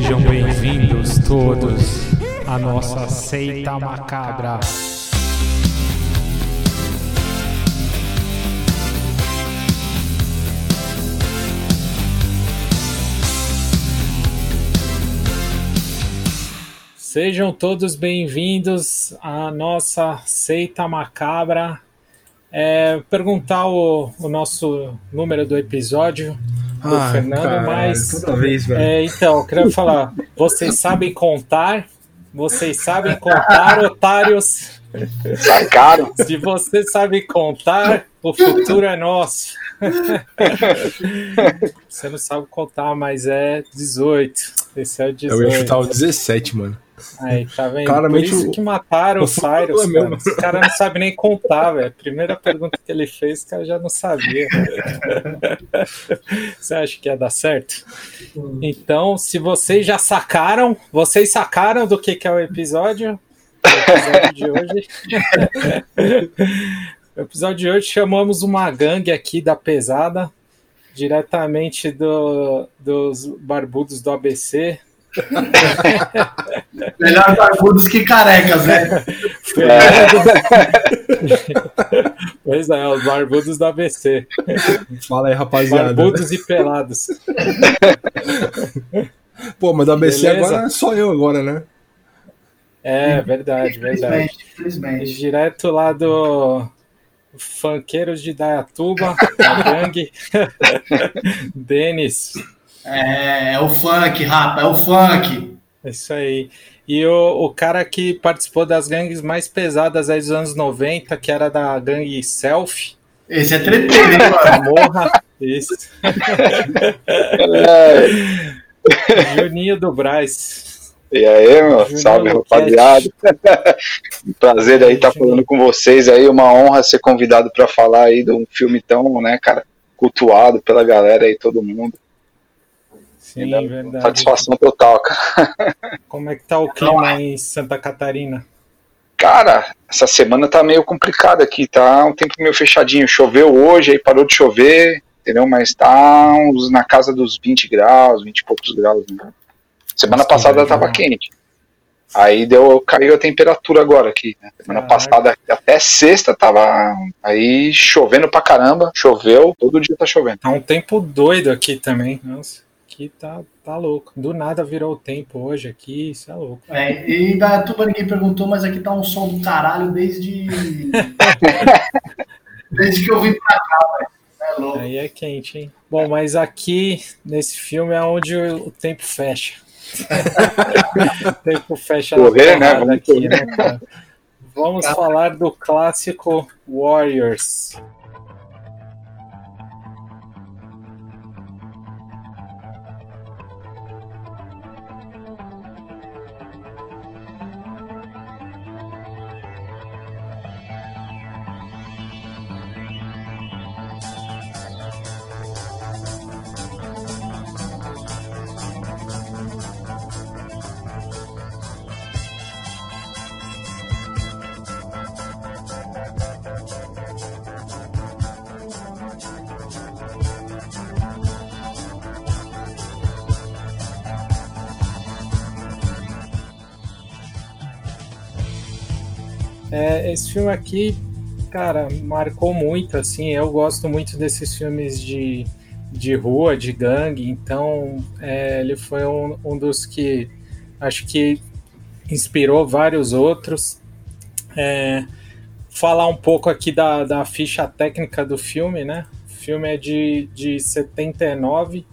Sejam bem-vindos todos à nossa seita macabra. Sejam todos bem-vindos à nossa seita macabra. É, perguntar o, o nosso número do episódio do Ah, Fernando, caralho, mas Toda vez, velho. é, então, eu queria falar, vocês sabem contar? Vocês sabem contar, otários? Sacaram? Se você sabe contar, o futuro é nosso. Você não sabe contar, mas é 18. Esse é o 18. Eu ia chutar o 17, mano. Aí, tá vendo? Claramente Por isso que mataram o o Cyrus, é cara. mesmo. Esse cara não sabe nem contar, velho. Primeira pergunta que ele fez, o cara já não sabia. Você acha que ia dar certo? Então, se vocês já sacaram, vocês sacaram do que, que é o episódio? O episódio de hoje. o episódio de hoje chamamos uma gangue aqui da pesada, diretamente do, dos barbudos do ABC. Melhor barbudos que carecas, né? Pois é, os barbudos do ABC. Fala aí, rapaziada. Barbudos e pelados. Pô, mas da ABC Beleza? agora é só eu agora, né? É, verdade, verdade. Infelizmente, infelizmente. Direto lá do Funkeiros de Dayatuba, a gangue. Denis, É, é o funk, rapa, é o funk. isso aí. E o, o cara que participou das gangues mais pesadas aí dos anos 90, que era da gangue Selfie, Esse é treteiro, hein, mano? Camorra, isso. É, Juninho do Braz. e aí, meu? Juninho Salve, rapaziada. Prazer aí estar falando com vocês aí. Uma honra ser convidado para falar aí de um filme tão, né, cara, cultuado pela galera aí, todo mundo. Sim, verdade. Satisfação total, cara. Como é que tá o clima em Santa Catarina? Cara, essa semana tá meio complicada aqui, tá um tempo meio fechadinho. Choveu hoje, aí parou de chover, entendeu? Mas tá uns na casa dos 20 graus, 20 e poucos graus, né? Semana Nossa, passada tava não. quente. Aí deu, caiu a temperatura agora aqui, né? Semana Caraca. passada, até sexta, tava aí chovendo pra caramba. Choveu, todo dia tá chovendo. Tá um tempo doido aqui também. Nossa, aqui tá, tá louco. Do nada virou o tempo hoje aqui, isso é louco. É, e da tuba ninguém perguntou, mas aqui tá um som do caralho desde. desde que eu vim pra cá, velho. É louco. Aí é quente, hein? Bom, mas aqui nesse filme é onde o, tempo fecha. o tempo fecha na Correr, né? porrada Vamos aqui, né, cara? Vamos falar do clássico Warriors. Aqui, cara, marcou muito, assim, eu gosto muito desses filmes de, de rua, de gangue, então é, ele foi um, um dos que acho que inspirou vários outros. É, falar um pouco aqui da, da ficha técnica do filme, né? O filme é de, de 79,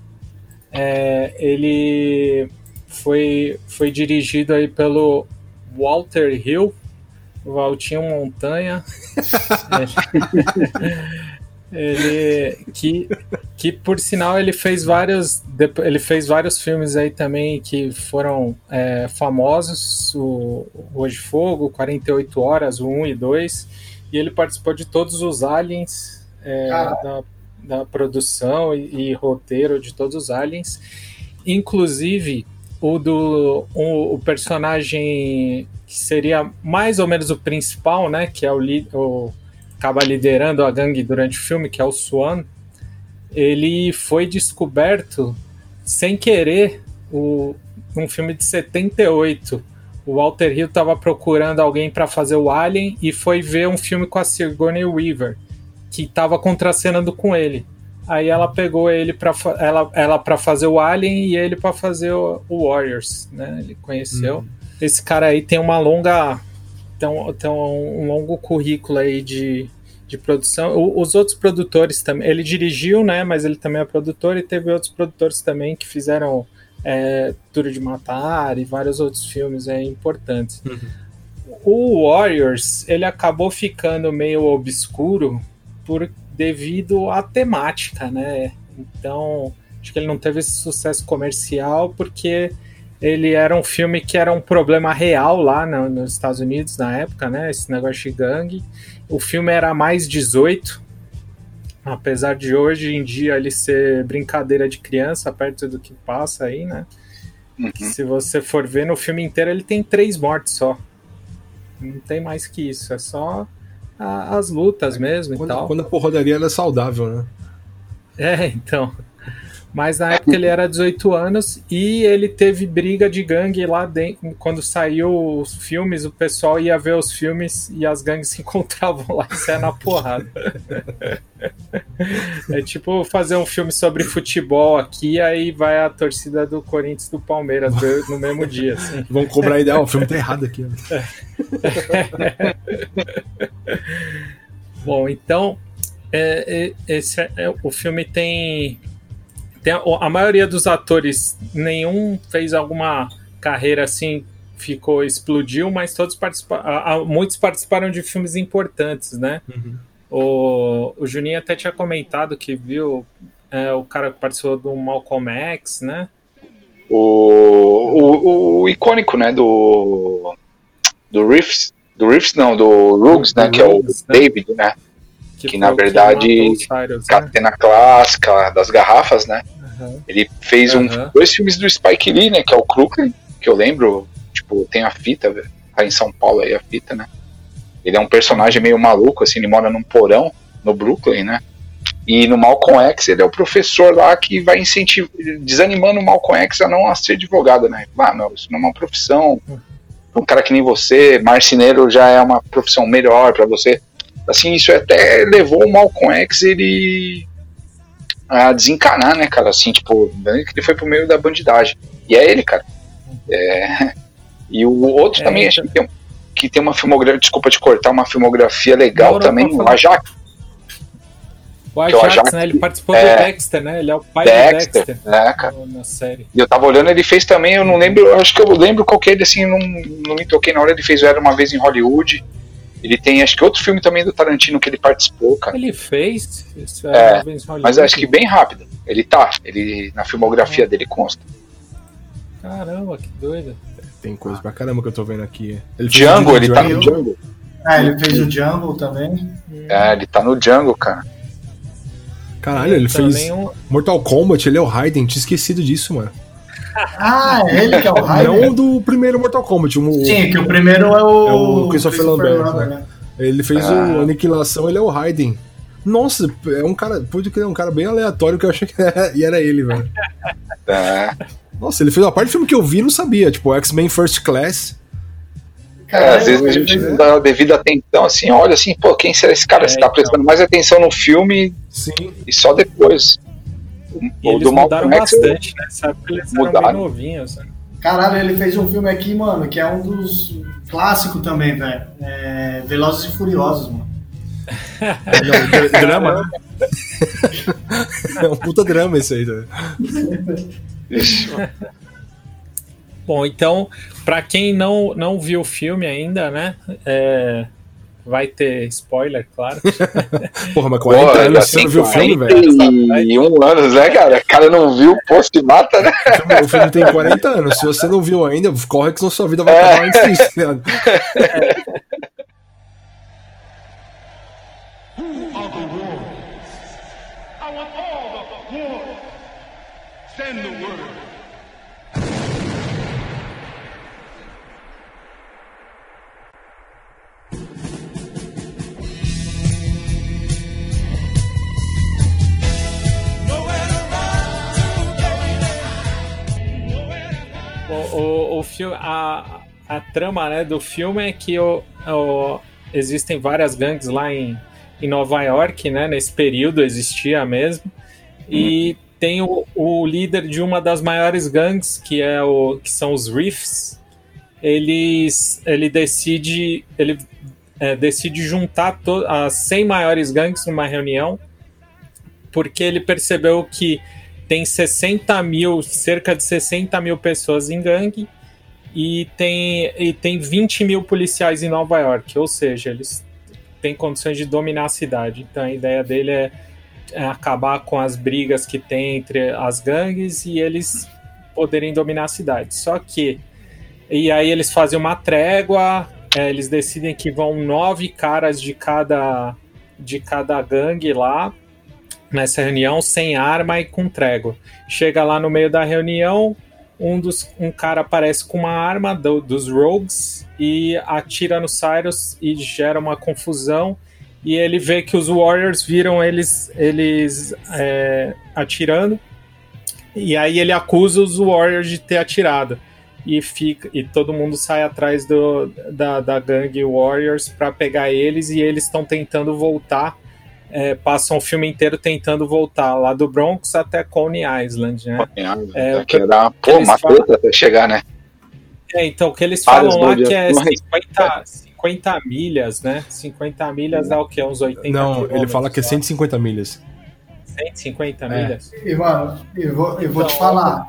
é, ele foi, foi dirigido aí pelo Walter Hill, Valtinho Montanha. ele que, que por sinal ele fez vários ele fez vários filmes aí também que foram é, famosos. O Hoje de Fogo 48 horas o 1 e 2 e ele participou de todos os aliens é, da, da produção e, e roteiro de todos os aliens. Inclusive o do o, o personagem que seria mais ou menos o principal, né? Que é o, o acaba liderando a gangue durante o filme, que é o Swan. Ele foi descoberto sem querer o, um filme de 78. O Walter Hill estava procurando alguém para fazer o Alien e foi ver um filme com a Sigourney Weaver, que estava contracenando com ele. Aí ela pegou ele para ela, ela para fazer o Alien e ele para fazer o, o, Warriors, né? Ele conheceu. Uhum. Esse cara aí tem uma longa tem um, tem um longo currículo aí de, de produção. O, os outros produtores também, ele dirigiu, né? Mas ele também é produtor e teve outros produtores também que fizeram é, Duro de Matar e vários outros filmes é, importantes. Uhum. O Warriors ele acabou ficando meio obscuro por devido à temática, né? Então, acho que ele não teve esse sucesso comercial porque ele era um filme que era um problema real lá no, nos Estados Unidos na época, né? Esse negócio de gangue. O filme era mais 18, apesar de hoje em dia ele ser brincadeira de criança perto do que passa aí, né? Uhum. Se você for ver no filme inteiro, ele tem três mortes só. Não tem mais que isso, é só a, as lutas mesmo quando, e tal. Quando a porradaria é saudável, né? É, então. Mas na época ele era 18 anos e ele teve briga de gangue lá dentro. Quando saiu os filmes, o pessoal ia ver os filmes e as gangues se encontravam lá e saia na porrada. é tipo fazer um filme sobre futebol aqui, aí vai a torcida do Corinthians do Palmeiras no mesmo dia. Assim. Vão cobrar ideia, o filme tá errado aqui. Bom, então é, é, esse é, o filme tem tem a, a, maioria dos atores, nenhum fez alguma carreira assim, ficou, explodiu, mas todos participaram, muitos participaram de filmes importantes, né? Uhum. O, o Juninho até tinha comentado que viu é, o cara que participou do Malcolm X, né? O, o, o icônico, né, do do Riffs, do Riffs não, do Rugs, né, que é o né? David, né? Que, que na verdade, Cyrus, né? clássica das garrafas, né? Uhum. Ele fez um, dois filmes do Spike Lee, né? Que é o Crooklyn, que eu lembro, tipo, tem a fita, tá em São Paulo aí a fita, né? Ele é um personagem meio maluco, assim, ele mora num porão no Brooklyn, né? E no Malcolm X, ele é o professor lá que vai incentivar, desanimando o Malcolm X a não a ser advogado, né? Ah, não, isso não é uma profissão. Um cara que nem você, marceneiro já é uma profissão melhor para você. Assim, isso até levou o Malcolm X ele a desencanar, né, cara? Assim, tipo, ele foi pro meio da bandidagem. E é ele, cara. É... E o outro é, também, então... acho que tem, que tem uma filmografia, desculpa te cortar, uma filmografia legal não, também, o Ajax. O Ajax, o Ajax, né? Ele participou é, do Dexter, né? Ele é o pai Dexter, do Dexter é, cara. na série. E eu tava olhando, ele fez também, eu não lembro, acho que eu lembro qual que é ele, assim, não, não me toquei na hora, ele fez Era Uma Vez em Hollywood. Ele tem, acho que outro filme também do Tarantino que ele participou, cara. Ele fez? é, mas acho que bem rápido. Ele tá, ele na filmografia ah. dele consta. Caramba, que doido. Tem coisa pra caramba que eu tô vendo aqui. Ele Django, ele tá no Django. Ah, ele fez o Django também. É, ele tá no Django, cara. Caralho, ele fez um... Mortal Kombat, ele é o Raiden, tinha esquecido disso, mano. Ah, é ele que é o Raiden? Não do primeiro Mortal Kombat. Um, Sim, que o primeiro é o, é o Christopher, Christopher Lambert. Lambert né? né? Ele fez ah. o Aniquilação, ele é o Raiden. Nossa, é um cara. Pode crer, é um cara bem aleatório que eu achei que era, e era ele, velho. É. Nossa, ele fez uma parte do filme que eu vi e não sabia, tipo X-Men First Class. É, às vezes a gente não dá a devida atenção, assim, olha assim, pô, quem será esse cara? É, Você tá então. prestando mais atenção no filme Sim. e só depois. E eles mudaram bastante, né? Sabe que eles mudaram. eram bem novinhos. Né? Caralho, ele fez um filme aqui, mano, que é um dos clássicos também, velho. É Velozes e Furiosos, mano. Não, drama, né? é um puta drama esse aí, né? Bom, então, para quem não, não viu o filme ainda, né? É, vai ter spoiler, claro. Porra, mas 40 Porra, anos você não viu o filme, velho? E um ano, né, cara? O cara não viu, pô, se mata, né? O filme tem 40 anos. Se você não viu ainda, corre que sua vida vai é. acabar antes disso, né? Send the word. O filme, a, a trama né, do filme é que o, o, existem várias gangues lá em, em Nova York, né? Nesse período existia mesmo. E tem o, o, líder de uma das maiores gangues, que é o que são os Riffs. Eles, ele decide ele é, decide juntar as 100 maiores gangues numa reunião, porque ele percebeu que tem 60 mil, cerca de 60 mil pessoas em gangue e tem, e tem 20 mil policiais em Nova York, ou seja, eles têm condições de dominar a cidade. Então a ideia dele é, é acabar com as brigas que tem entre as gangues e eles poderem dominar a cidade. Só que. E aí eles fazem uma trégua, é, eles decidem que vão nove caras de cada, de cada gangue lá nessa reunião sem arma e com trégua. Chega lá no meio da reunião, um, dos, um cara aparece com uma arma do, dos Rogues e atira no Cyrus e gera uma confusão. E ele vê que os Warriors viram eles, eles é, atirando. E aí ele acusa os Warriors de ter atirado. E, fica, e todo mundo sai atrás do, da, da gangue Warriors para pegar eles. E eles estão tentando voltar é, passam o filme inteiro tentando voltar lá do Bronx até Coney Island, né? Coney Island, é, que era pô, uma falam... até chegar, né? É, então, o que eles falam lá que é 50, 50 milhas, né? 50 milhas dá o quê? Uns 80 Não, ele fala que é 150 milhas. 150 é. milhas? E, mano, eu vou, eu vou então, te falar.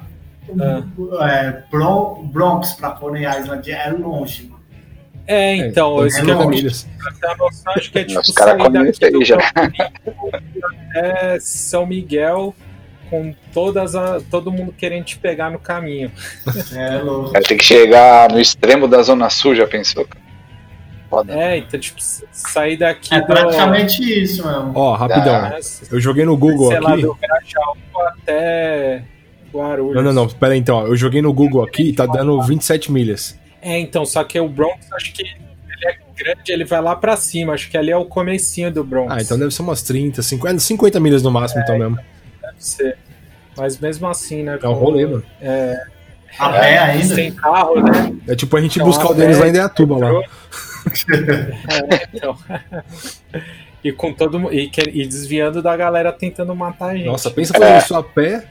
Ah. É, Bronx pra Coney Island é longe, mano. É, então, é, isso que eu milhas. Pra ter noção, acho que é tipo Os sair daqui do já. é São Miguel com todas a, todo mundo querendo te pegar no caminho. É, louco. Vai ter que chegar no extremo da Zona Sul, já pensou? Foda. É, então, tipo, sair daqui. É do... praticamente isso, mano. Ó, rapidão. Ah, eu joguei no Google sei aqui. Lá, do Grajaú até Guarulhos. Não, não, não. Pera aí, então. Eu joguei no Google aqui e tá dando 27 milhas. É, então, só que o Bronx, acho que ele é grande, ele vai lá pra cima. Acho que ali é o comecinho do Bronx. Ah, então deve ser umas 30, 50, 50 milhas no máximo, então é, então mesmo. Deve ser. Mas mesmo assim, né? É um rolê, mano. É. A pé é, ainda? Sem carro, né? É tipo a gente então, buscar o Denis lá em Deatuba lá. é, então. e com todo e, e desviando da galera tentando matar a gente. Nossa, pensa fazer isso a pé,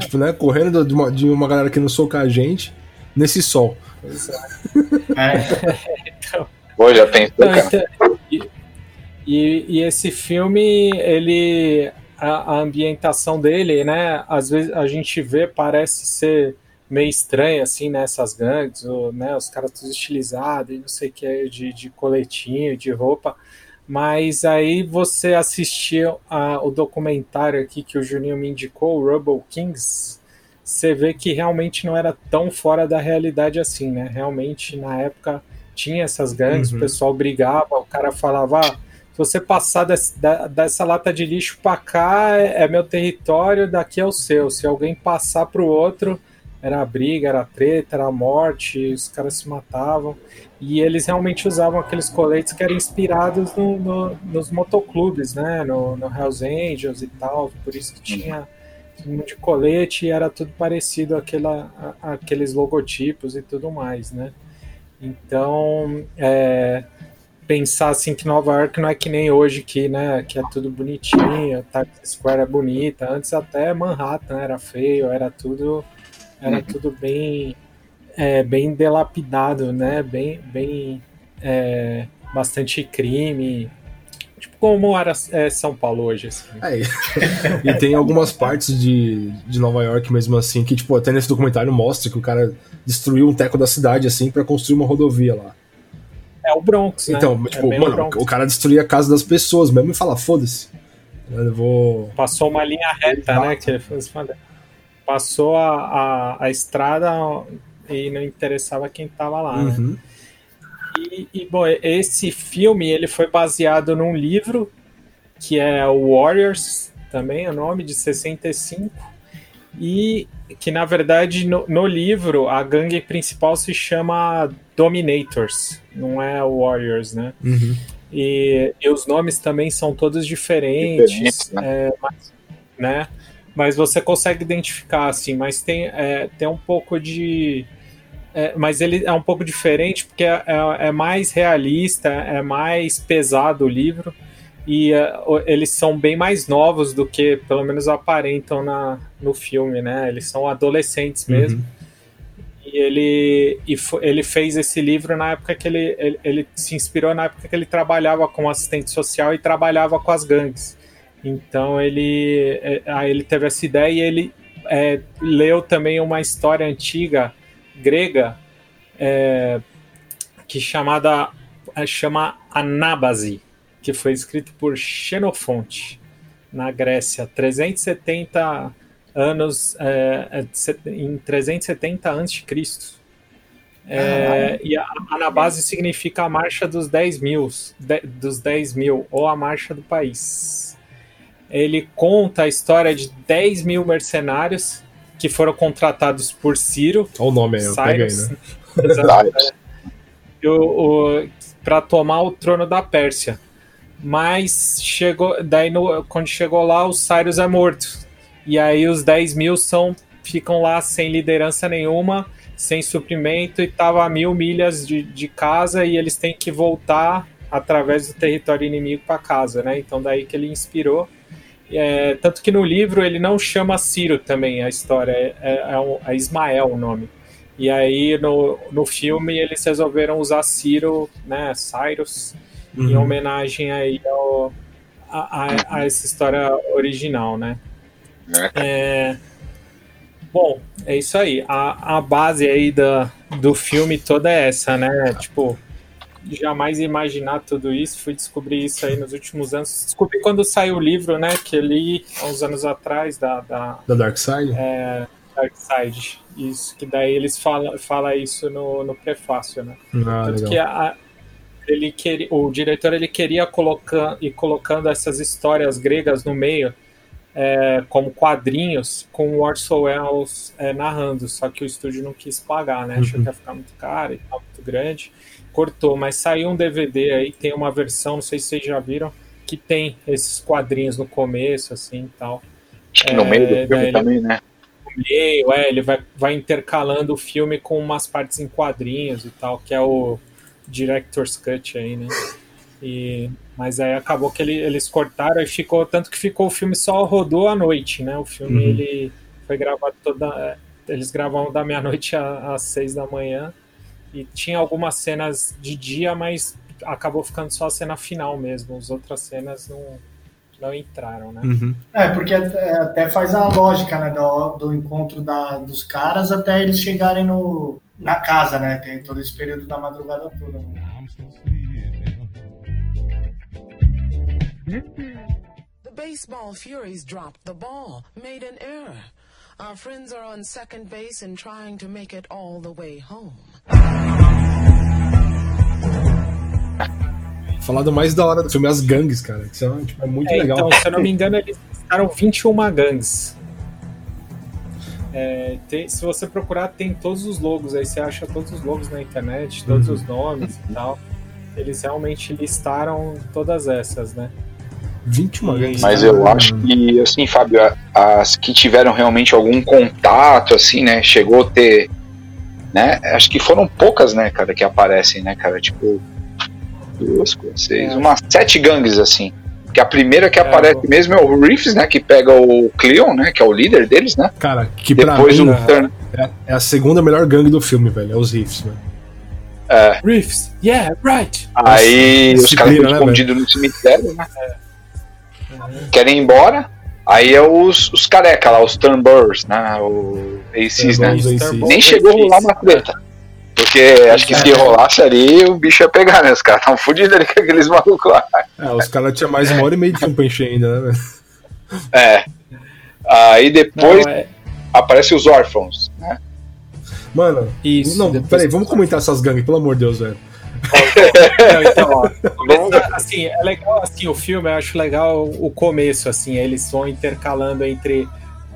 tipo, né? Correndo de uma, de uma galera que não soca a gente nesse sol. É. então, Pô, já pensou, cara. Então, e, e, e, esse filme, ele. A, a, ambientação dele, né? Às vezes a gente vê, parece ser meio estranho, assim, nessas né, gangues, ou, né, os caras todos estilizados e não sei o que, de, de coletinho, de roupa. Mas aí você assistiu a, o documentário aqui que o Juninho me indicou, o Rubble Kings, você vê que realmente não era tão fora da realidade assim, né? Realmente, na época, tinha essas gangues, uhum. o pessoal brigava, o cara falava, ah, se você passar desse, da, dessa lata de lixo para cá, é, é, meu território, daqui é o seu. Se alguém passar para o outro, era briga, era treta, era morte, os caras se matavam. E eles realmente usavam aqueles coletes que eram inspirados no, no, nos motoclubes, né? No, no Hells Angels e tal, por isso que tinha de colete e era tudo parecido àquela, à, àqueles logotipos e tudo mais, né? Então, é, pensar assim que Nova York não é que nem hoje que, né, que é tudo bonitinho, Times Square é bonita, antes até Manhattan era feio, era tudo era uhum. tudo bem é, bem delapidado, né? Bem bem é, bastante crime, Tipo, como era é, São Paulo hoje, assim. É, e tem algumas partes de, de Nova York mesmo assim, que, tipo, até nesse documentário mostra que o cara destruiu um teco da cidade, assim, para construir uma rodovia lá. É o Bronx, né? Então, tipo, é mano, o, o cara destruía a casa das pessoas mesmo e fala, foda-se. Eu vou. Passou uma linha reta, né? Que passou a, a, a, estrada e não interessava quem tava lá, né? uhum. né? E, e, bom, esse filme ele foi baseado num livro que é o Warriors, também é o nome, de 65. E que na verdade no, no, livro a gangue principal se chama Dominators, não é Warriors, né? Uhum. E, e, os nomes também são todos diferentes, Diferente, né? É, mas, né? mas você consegue identificar assim, mas tem, é, tem um pouco de é, mas ele é um pouco diferente porque é, é, é mais realista, é mais pesado o livro e uh, eles são bem mais novos do que pelo menos aparentam na, no filme, né? Eles são adolescentes uhum. mesmo. Uhum. E ele, e ele fez esse livro na época que ele, ele, ele, se inspirou na época que ele trabalhava como assistente social e trabalhava com as gangues. Então ele, é, aí ele teve essa ideia e ele é, leu também uma história antiga grega é, que chamada é, chama Anábase que foi escrito por Xenofonte, na Grécia, 370 anos, é, é em 370 a.C. É, e a Anabase significa a marcha dos 10 mil, de, dos 10 mil, ou a marcha do país. Ele conta a história de 10 mil mercenários que foram contratados por Ciro. Olha o nome aí, eu Cyrus, peguei, né? para tomar o trono da Pérsia. Mas chegou, daí no, quando chegou lá, o Cyrus é morto. E aí os 10 mil são, ficam lá sem liderança nenhuma, sem suprimento, e tava a mil milhas de, de casa e eles têm que voltar através do território inimigo para casa, né? Então daí que ele inspirou. É, tanto que no livro ele não chama Ciro também a história, é, é, é, é Ismael o nome. E aí no, no filme eles resolveram usar Ciro, né, Cyrus, uhum. em homenagem aí ao, a, a, a, essa história original, né? É. é, bom, é isso aí. A, a base aí da, do filme toda é essa, né? Tipo, jamais imaginar tudo isso. Fui descobrir isso aí nos últimos anos. Descobri quando saiu o livro, né? Que eu li há uns anos atrás da. Da, da Dark Side? É, Dark Side. Isso, que daí eles falam fala isso no, no prefácio, né? Ah, Tanto legal. que a, ele queria, o diretor ele queria colocar e colocando essas histórias gregas no meio é, como quadrinhos com o Orson Welles é, narrando, só que o estúdio não quis pagar, né? Achou uhum. que ia ficar muito caro e tal, muito grande, cortou. Mas saiu um DVD aí, tem uma versão, não sei se vocês já viram, que tem esses quadrinhos no começo, assim, tal. Acho que no meio do é, filme ele, também, né? No meio, é, ele vai, vai intercalando o filme com umas partes em quadrinhos e tal, que é o Director's Cut aí, né? E, mas aí acabou que ele, eles cortaram e ficou. Tanto que ficou o filme só rodou à noite, né? O filme uhum. ele foi gravado toda. É, eles gravavam da meia-noite às seis da manhã. E tinha algumas cenas de dia, mas acabou ficando só a cena final mesmo. As outras cenas não, não entraram, né? Uhum. É, porque até faz a lógica né, do, do encontro da, dos caras até eles chegarem no, na casa, né? Tem todo esse período da madrugada toda. Né? The baseball Furies dropped the ball, made an error. Our friends are on second base and trying to make it all the way home. Falar do mais da hora do filme, as gangues, cara. Que são, tipo, é muito é, legal. Então, se eu não me engano, eles listaram 21 gangues. É, tem, se você procurar, tem todos os logos aí, você acha todos os logos na internet, todos uhum. os nomes e tal. Eles realmente listaram todas essas, né? 21 vezes. Mas eu acho que, assim, Fábio, as que tiveram realmente algum contato, assim, né? Chegou a ter. Né? Acho que foram poucas, né, cara, que aparecem, né, cara? Tipo. Duas, seis, é. umas sete gangues, assim. Que a primeira que é, aparece mesmo é o Reeves, né? Que pega o Cleon, né? Que é o líder deles, né? Cara, que Depois pra mim, um turn... é, é, a segunda melhor gangue do filme, velho. É os Reeves, né? É. Reeves, yeah, right. Aí Nossa, os caras estão né, escondidos no cemitério, né? É. Querem ir embora. Aí é os, os careca lá, os Turnburrs, né? O ACs, né? Nem chegou a rolar uma treta. Porque acho que se rolasse ali, o bicho ia pegar, né? Os caras estavam fodidos ali com aqueles malucos lá. É, os caras tinham mais uma hora e meia de filme pra encher ainda, né? É. Aí depois não, é... aparece os órfãos, né? Mano, Isso, não, peraí, vamos comentar essas gangues, pelo amor de Deus, velho. não, então, ó, assim, é legal assim, o filme, eu acho legal o começo, assim, eles vão intercalando entre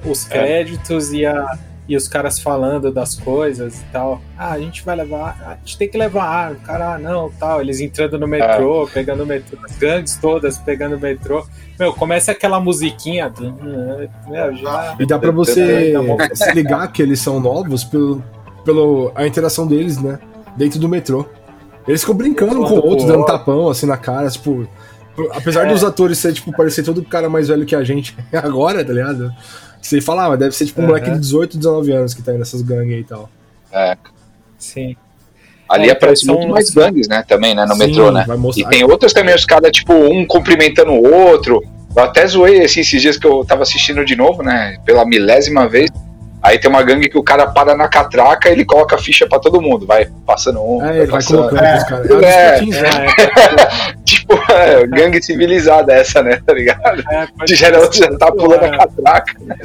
os é. créditos é. e a e os caras falando das coisas e tal. Ah, a gente vai levar, a gente tem que levar ar, o cara, ah, não, tal. Eles entrando no metrô, é. pegando o metrô, as gangues todas pegando o metrô. Meu, começa aquela musiquinha. Meu, já... E dá pra você se ligar que eles são novos pelo, pelo a interação deles, né? Dentro do metrô. Eles ficam brincando um com o outro, dando tapão assim na cara, tipo. Apesar é. dos atores ser, tipo, parecer todo cara mais velho que a gente agora, tá ligado? Você fala, ah, deve ser tipo um uhum. moleque de 18, 19 anos que tá aí nessas gangues aí e tal. É. Sim. Ali é, aparece são... muito mais gangues, né? Também, né? No Sim, metrô, né? E tem outros também, os caras, tipo, um cumprimentando o outro. Eu até zoei, assim, esses dias que eu tava assistindo de novo, né? Pela milésima vez. Aí tem uma gangue que o cara para na catraca e ele coloca a ficha pra todo mundo. Vai passando um. É, ele vai colocando é, os caras. É, é, é, tipo, é, gangue civilizada essa, né? Tá ligado? É, de geral já tá pulando a catraca, né?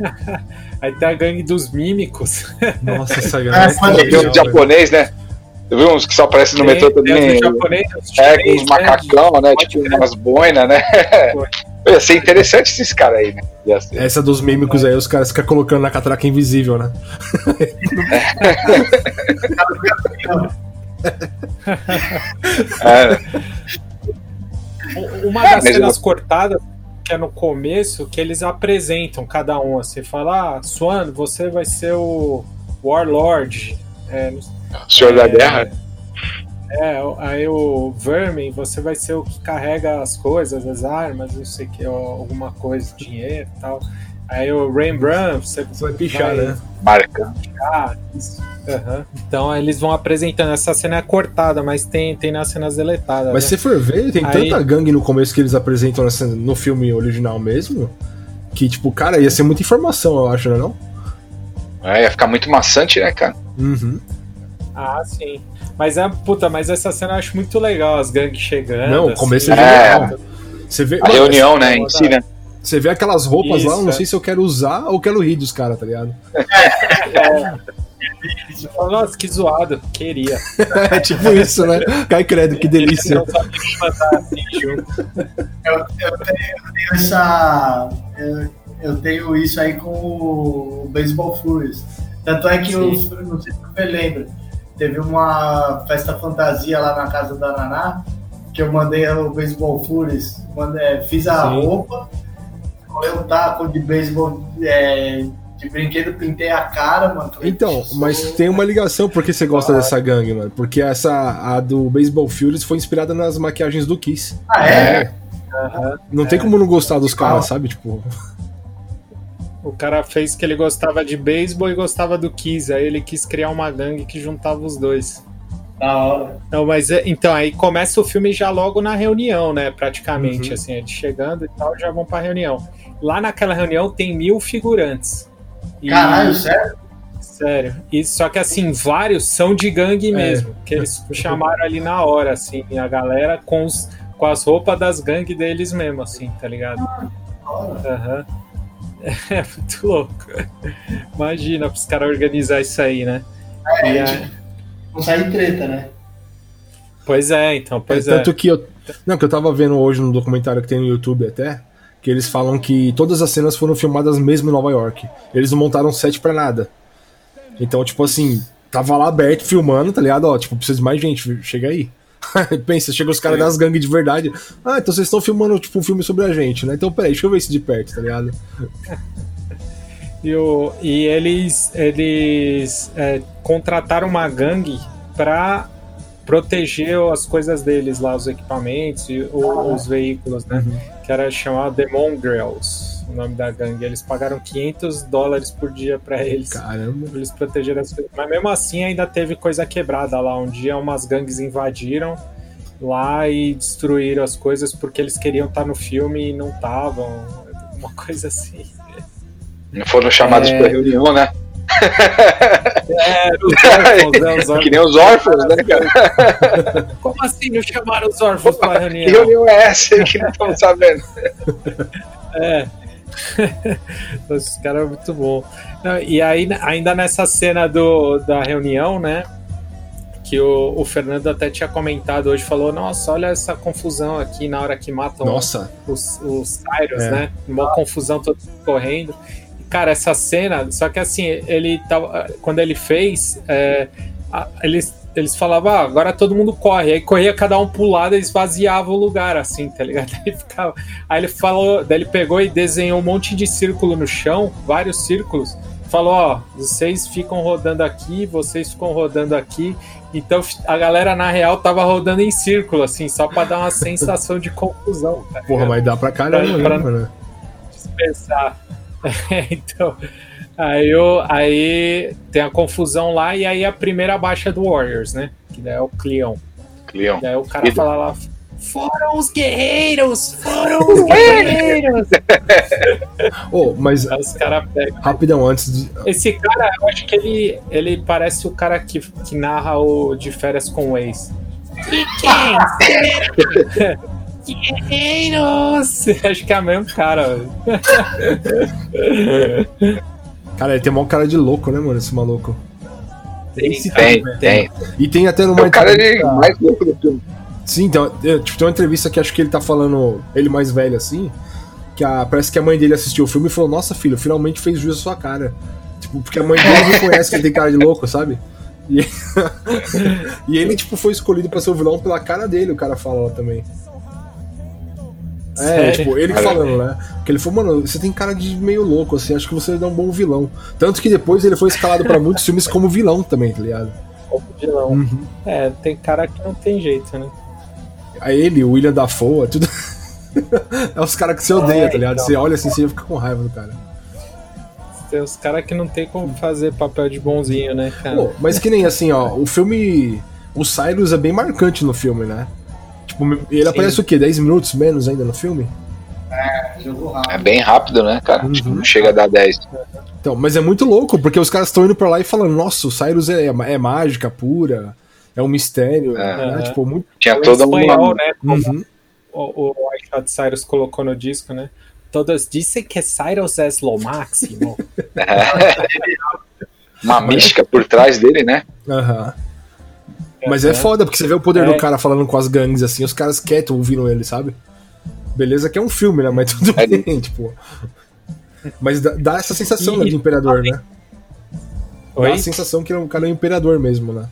Aí tem a gangue dos mímicos. Nossa, essa gangue. É, tem um japonês, né? Tu viu uns que só aparecem no metrô também? Japonês, é, com uns macacão, né? Tipo umas boinas, né? Ia ser interessante esses caras aí, né? Essa dos mímicos aí, os caras ficam colocando na catraca invisível, né? é. Uma das cenas cortadas que é no começo que eles apresentam cada um assim, fala, ah, Swan, você vai ser o Warlord. É, Senhor é, da Guerra. É, aí o Vermin, você vai ser o que carrega as coisas, as armas, não sei o que, alguma coisa, dinheiro e tal. Aí o Rembrandt, você, você vai pichar, vai, né? Marca. Uhum. Então eles vão apresentando. Essa cena é cortada, mas tem, tem nas cenas deletadas. Mas né? se for ver, tem Aí... tanta gangue no começo que eles apresentam nessa, no filme original mesmo. Que, tipo, cara, ia ser muita informação, eu acho, né? Não? É, ia ficar muito maçante, né, cara? Uhum. Ah, sim. Mas é, puta, mas essa cena eu acho muito legal, as gangues chegando. Não, o começo assim, é, Você vê, a mano, reunião, né, em si, né? Você vê aquelas roupas Isso, lá, não é. sei se eu quero usar ou quero rir dos caras, tá ligado? É. Nossa, que zoado, queria. é tipo isso, né? Cai credo, que delícia. Assim. Eu, eu, tenho, eu tenho essa. Eu, eu, tenho isso aí com o Baseball Furies. Tanto é que eu não sei se você lembra. Teve uma festa fantasia lá na casa da Naná, que eu mandei o Baseball Furies, mandei, fiz a Sim. roupa colei um taco de beisebol é, de brinquedo, pintei a cara, mano. Então, mas tem uma ligação porque você gosta ah. dessa gangue, mano. Porque essa, a do Baseball Furies foi inspirada nas maquiagens do Kiss. Ah, é? Uhum. Não é. tem como não gostar dos caras, sabe? Tipo. O cara fez que ele gostava de beisebol e gostava do Kiss. Aí ele quis criar uma gangue que juntava os dois. Da hora. Não, mas é, então aí começa o filme já logo na reunião, né? Praticamente, uhum. assim, eles chegando e tal, já vão pra reunião. Lá naquela reunião tem mil figurantes. E... Caralho, sério? Sério. E, só que assim, vários são de gangue é. mesmo. Que eles chamaram ali na hora, assim, a galera com, os, com as roupas das gangues deles mesmo, assim, tá ligado? Aham. Uhum. É muito louco. Imagina os caras organizar isso aí, né? É, a... tipo, não sai treta, né? Pois é, então, pois é. Tanto que eu. Não, que eu tava vendo hoje no documentário que tem no YouTube até que eles falam que todas as cenas foram filmadas mesmo em Nova York. Eles não montaram set pra nada. Então, tipo assim, tava lá aberto filmando, tá ligado? Ó, tipo, precisa de mais gente, chega aí. Pensa, chega os caras das gangues de verdade. Ah, então vocês estão filmando, tipo, um filme sobre a gente, né? Então, peraí, deixa eu ver isso de perto, tá ligado? e, o, e eles, eles é, contrataram uma gangue pra proteger as coisas deles lá, os equipamentos e o, os veículos, né? Uhum. Que era chamado The Mongrels, o nome da gangue. Eles pagaram 500 dólares por dia para eles. Caramba! Pra eles protegerem as coisas. Mas mesmo assim ainda teve coisa quebrada lá. Um dia umas gangues invadiram lá e destruíram as coisas porque eles queriam estar no filme e não estavam. Uma coisa assim. Não foram chamados é... para reunião, né? É, os órfãos, né? Os órfãos. Que nem os órfãos, né, cara? Como assim não chamaram os órfãos para reunião? Que reunião é essa que não estamos sabendo? É. Esse cara é muito bom. E aí, ainda nessa cena do, da reunião, né? Que o, o Fernando até tinha comentado hoje, falou: Nossa, olha essa confusão aqui na hora que matam Nossa. os, os Cyrus, é. né? Uma confusão toda correndo. Cara, essa cena, só que assim, ele tava. Quando ele fez, é, eles, eles falavam, ah, agora todo mundo corre. Aí corria cada um pro lado e esvaziava o lugar, assim, tá ligado? Aí, ficava, aí ele falou, daí ele pegou e desenhou um monte de círculo no chão, vários círculos. falou, ó, vocês ficam rodando aqui, vocês ficam rodando aqui. Então a galera, na real, tava rodando em círculo, assim, só pra dar uma sensação de confusão. Tá Porra, mas dá pra caramba, pra, pra né, Dispersar. então, aí, eu, aí tem a confusão lá, e aí a primeira baixa do Warriors, né? Que daí é o Cleon. Cleon. Daí o cara fala lá, foram os guerreiros! Foram os guerreiros! oh, mas. Aí os caras pegam. Rapidão, antes de. Esse cara, eu acho que ele, ele parece o cara que, que narra o De Férias com o Ex. Guerreiros! Acho que é o mesmo cara, Cara, ele tem uma cara de louco, né, mano? Esse maluco. Tem, tem, tem. E tem até numa. É o cara ele mais louco do filme. Sim, então, tipo, tem uma entrevista que acho que ele tá falando, ele mais velho assim, que a, parece que a mãe dele assistiu o filme e falou: Nossa, filho, finalmente fez jus à sua cara. Tipo, porque a mãe dele não conhece que ele tem cara de louco, sabe? E, e ele, tipo, foi escolhido para ser o vilão pela cara dele, o cara fala lá também. É, Sério? tipo, ele falando, né? Que ele falou, mano, você tem cara de meio louco, assim, acho que você é um bom vilão. Tanto que depois ele foi escalado para muitos filmes como vilão também, tá ligado? Como vilão. Uhum. É, tem cara que não tem jeito, né? a ele, o William Dafoe, é tudo. é os caras que você odeia, é, tá ligado? Então. Você olha assim, você fica com raiva do cara. Tem os caras que não tem como fazer papel de bonzinho, né, cara? Pô, mas que nem assim, ó, o filme. O Cyrus é bem marcante no filme, né? Tipo, ele Sim. aparece o quê? 10 minutos menos ainda no filme? É, é bem rápido, né, cara? Uhum. Tipo, não chega a dar 10. Então, mas é muito louco, porque os caras estão indo pra lá e falando, nossa, o Cyrus é, é mágica pura é um mistério, é. né? Tipo, muito... Tinha todo espanhol, uma... né? Uhum. O, o White Cyrus colocou no disco, né? Todos dizem que Cyrus é o máximo. uma mística por trás dele, né? Aham. Uhum. Mas é, é foda, porque você vê o poder é. do cara falando com as gangues assim, os caras quietos ouvindo ele, sabe? Beleza que é um filme, né? Mas tudo é. bem, tipo. Mas dá, dá essa sensação né, de imperador, né? Oi? Dá a sensação que o cara é um imperador mesmo, né?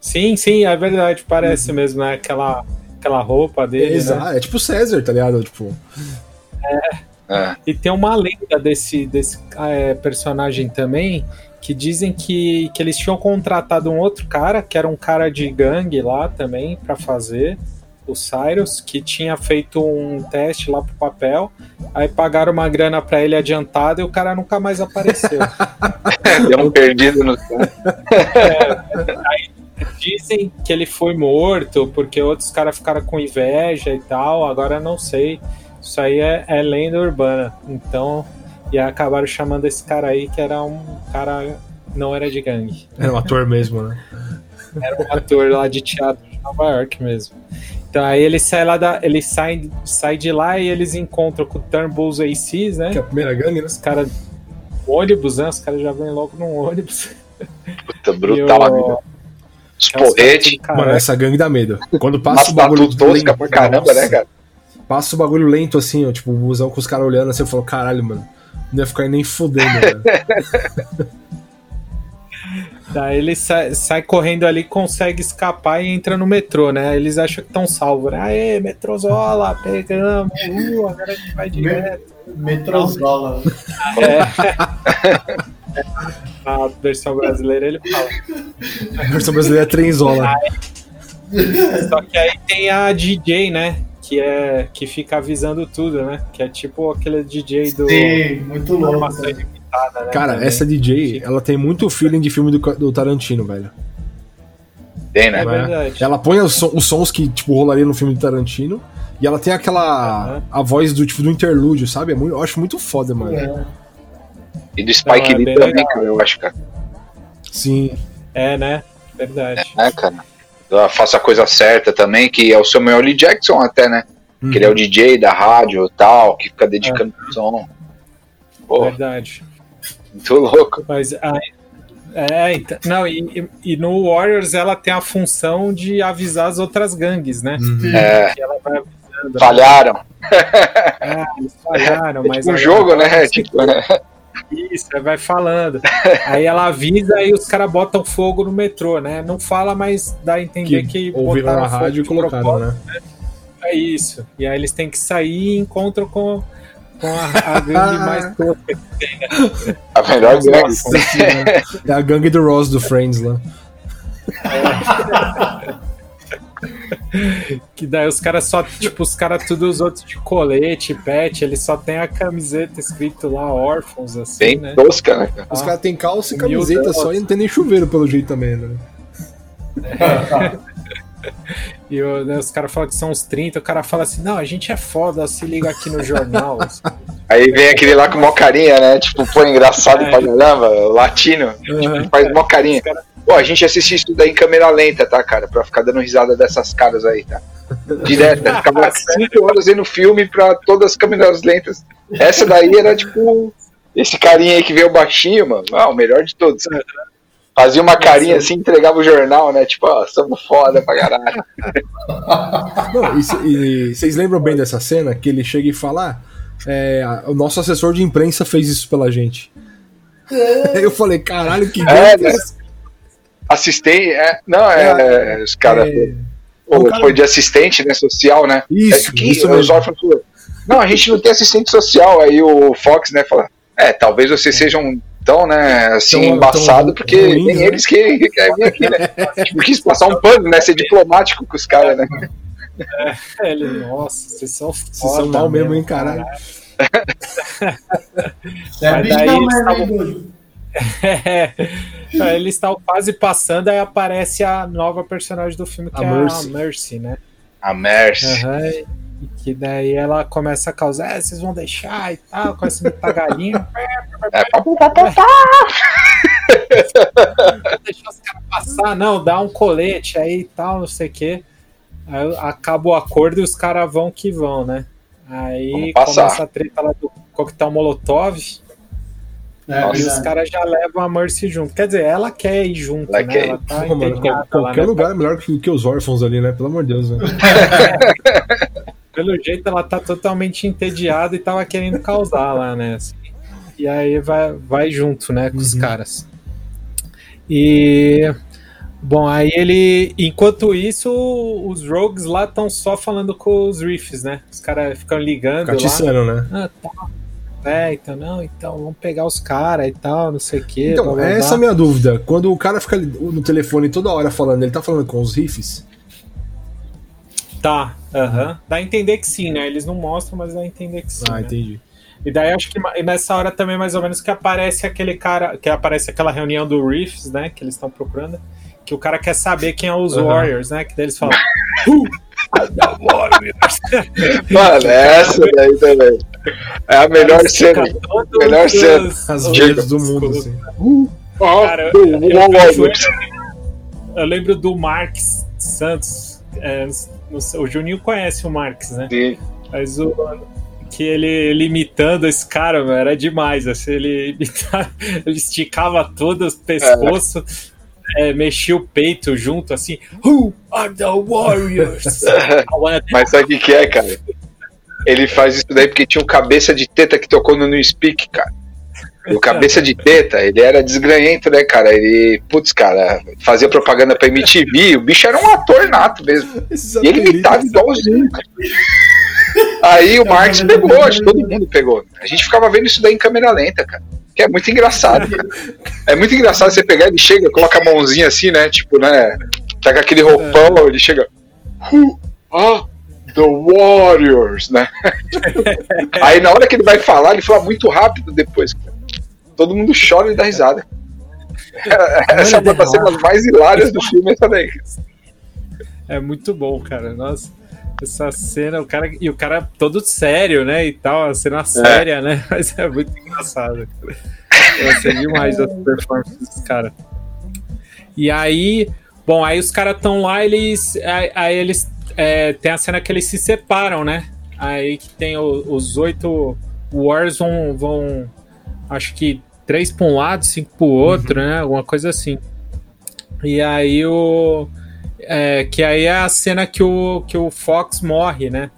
Sim, sim, é verdade, parece uhum. mesmo, né? Aquela, aquela roupa dele. É, exato, né? é tipo César, tá ligado? Tipo. É. é. E tem uma lenda desse, desse é, personagem também, que dizem que, que eles tinham contratado um outro cara, que era um cara de gangue lá também, para fazer o Cyrus, que tinha feito um teste lá pro papel, aí pagaram uma grana para ele adiantada e o cara nunca mais apareceu. Deu um perdido no é, aí Dizem que ele foi morto porque outros caras ficaram com inveja e tal. Agora não sei. Isso aí é, é lenda urbana. Então, e acabaram chamando esse cara aí que era um cara. Não era de gangue. Era um ator mesmo, né? Era um ator lá de teatro de Nova York mesmo. Então aí ele sai lá da. Ele sai, sai de lá e eles encontram com o Turnbulls ACs, né? Que é a primeira gangue, né? Os caras. Ônibus, né? Os caras já vêm logo num ônibus. Puta, brutal, os porretes. Mano, essa gangue dá medo. Quando passa o bagulho tosca pra caramba, né, cara? Passa o bagulho lento assim, ó, tipo, o busão com os caras olhando assim, eu falo, caralho, mano, não ia ficar nem fudendo, velho. Daí ele sai, sai, correndo ali, consegue escapar e entra no metrô, né? Eles acham que estão salvos, né? Aê, metrozola, pegamos, uh, agora a gente vai direto. Metrozola. É. A versão brasileira ele fala. A versão brasileira é trenzola. Só que aí tem a DJ, né? Que, é, que fica avisando tudo, né? Que é tipo aquele DJ do. Sim, muito louco. Né? Cara, Também. essa DJ, ela tem muito feeling de filme do, do Tarantino, velho. Tem, né? É verdade. Ela põe os, os sons que, tipo, rolariam no filme do Tarantino. E ela tem aquela. Uhum. a voz do tipo do interlúdio, sabe? É muito, eu acho muito foda, mano. É. E do Spike Lee é também, cara, eu acho, cara. Sim. É, né? Verdade. É, cara. Faça a coisa certa também, que é o Samuel Lee Jackson até, né? Uhum. Que ele é o uhum. DJ da rádio e tal, que fica dedicando é. som. Pô, Verdade. Muito louco. Mas é, então, não, e, e, no Warriors ela tem a função de avisar as outras gangues, né? Uhum. É. ela vai avisando. Falharam. É, eles falharam, é mas. Tipo um jogo, né? Tipo, né? Isso, vai falando. aí ela avisa e os caras botam fogo no metrô, né? Não fala, mas dá a entender que. que ouviram na rádio e colocaram, né? né? É isso. E aí eles têm que sair e encontram com, com a, a gangue mais tosca que tem, né? A melhor gangue. É a gangue do Ross do Friends lá. que daí os caras só, tipo, os caras todos os outros de colete, pet, eles só tem a camiseta escrito lá, órfãos, assim, Bem né? tosca, né? Cara? Os caras têm calça e camiseta só e não tem nem chuveiro pelo jeito também, né? É. E o, né, os caras falam que são uns 30, o cara fala assim, não, a gente é foda, se liga aqui no jornal. Assim. Aí vem aquele lá com mó carinha, né? Tipo, pô, engraçado é. pra caramba, latino, uhum. tipo, faz mó carinha. Cara... Pô, a gente assiste isso daí em câmera lenta, tá, cara? Pra ficar dando risada dessas caras aí, tá? Direto, ficava 5 horas vendo filme pra todas as câmeras lentas. Essa daí era tipo. Esse carinha aí que veio baixinho, mano. Ah, o melhor de todos. Fazia uma carinha assim, entregava o jornal, né? Tipo, ó, somos foda pra caralho. Não, e vocês lembram bem dessa cena que ele chega e fala: ah, é, o nosso assessor de imprensa fez isso pela gente. Eu falei, caralho, que é, né? Assistente, é, não, é, é os caras. É, ou cara... foi de assistente né, social, né? Isso, é, que, isso os órfãos não, a gente não tem assistente social. Aí o Fox, né, fala: É, talvez vocês sejam tão, né, assim, tão, embaçado, tão porque ruim, nem né? eles que, que querem vir aqui, né? tipo, quis passar um pano, né? Ser diplomático com os caras, né? É, ele, nossa, vocês são foda, Vocês são mal mesmo, hein, caralho. É, Mas daí eles estavam... é, eles estão quase passando, aí aparece a nova personagem do filme, que a é Mercy. a Mercy, né? A Mercy. Uhum. E que daí ela começa a causar, é, vocês vão deixar e tal, começa a imitar galinha. é, Deixar os caras passar, não, dá um colete aí e tal, não sei o quê. Aí acaba o acordo e os caras vão que vão, né? Aí começa a treta lá do coquetel Molotov. É, e os caras já levam a Mercy junto. Quer dizer, ela quer ir junto, ela né? Quer. Ela tá Pô, mano, qualquer lá, né? lugar é melhor que, que os órfãos ali, né? Pelo amor de Deus, né? Pelo jeito, ela tá totalmente entediada e tava querendo causar lá, né? Assim. E aí vai, vai junto, né, com uhum. os caras. E. Bom, aí ele. Enquanto isso, os rogues lá estão só falando com os riffs, né? Os caras ficam ligando. Catiçando, lá. né? Ah, tá. É, então, não, então, vamos pegar os caras e tal, não sei o quê. Então, blá, blá, essa é a minha dúvida. Quando o cara fica no telefone toda hora falando, ele tá falando com os riffs? Tá, aham. Dá a entender que sim, né? Eles não mostram, mas dá a entender que sim. Ah, né? entendi. E daí acho que nessa hora também, mais ou menos, que aparece aquele cara, que aparece aquela reunião do Riffs, né? Que eles estão procurando. Que o cara quer saber quem é os uhum. Warriors, né? Que daí eles falam. uh, Mano, é essa daí também. É a melhor cena. Melhor cena. As vidas do mundo, assim. Uh, cara, eu, eu, eu, eu, lembro do Marx Santos. É, o Juninho conhece o Marx, né? Sim. Mas o que ele, ele imitando esse cara, mano, era demais. Assim, ele, imitava, ele esticava todo o pescoço, é. É, mexia o peito junto, assim. Who are the Warriors? Mas sabe o que é, cara? Ele faz isso daí porque tinha um cabeça de teta que tocou no New Speak, cara. O cabeça de teta, ele era desgranhento, né, cara? Ele, putz, cara, fazia propaganda pra MTV, o bicho era um ator nato mesmo. e ele imitava igualzinho, cara. Aí o Marx pegou, acho que todo mundo pegou. A gente ficava vendo isso daí em câmera lenta, cara. Que é muito engraçado. É muito engraçado você pegar, ele chega, coloca a mãozinha assim, né? Tipo, né? Tá com aquele roupão, ele chega. Who are the Warriors, né? Aí na hora que ele vai falar, ele fala muito rápido depois. Todo mundo chora e dá risada. Essa é uma das cenas mais hilárias do filme, essa daí. É muito bom, cara. Nossa essa cena, o cara e o cara todo sério, né? E tal, a cena é. séria, né? Mas é muito engraçado. Eu achei demais as performances dos caras. E aí, bom, aí os caras estão lá, eles. Aí, aí eles. É, tem a cena que eles se separam, né? Aí que tem o, os oito Wars vão, vão. Acho que três para um lado, cinco para o outro, uhum. né? Alguma coisa assim. E aí o. É, que aí é a cena que o, que o Fox morre, né?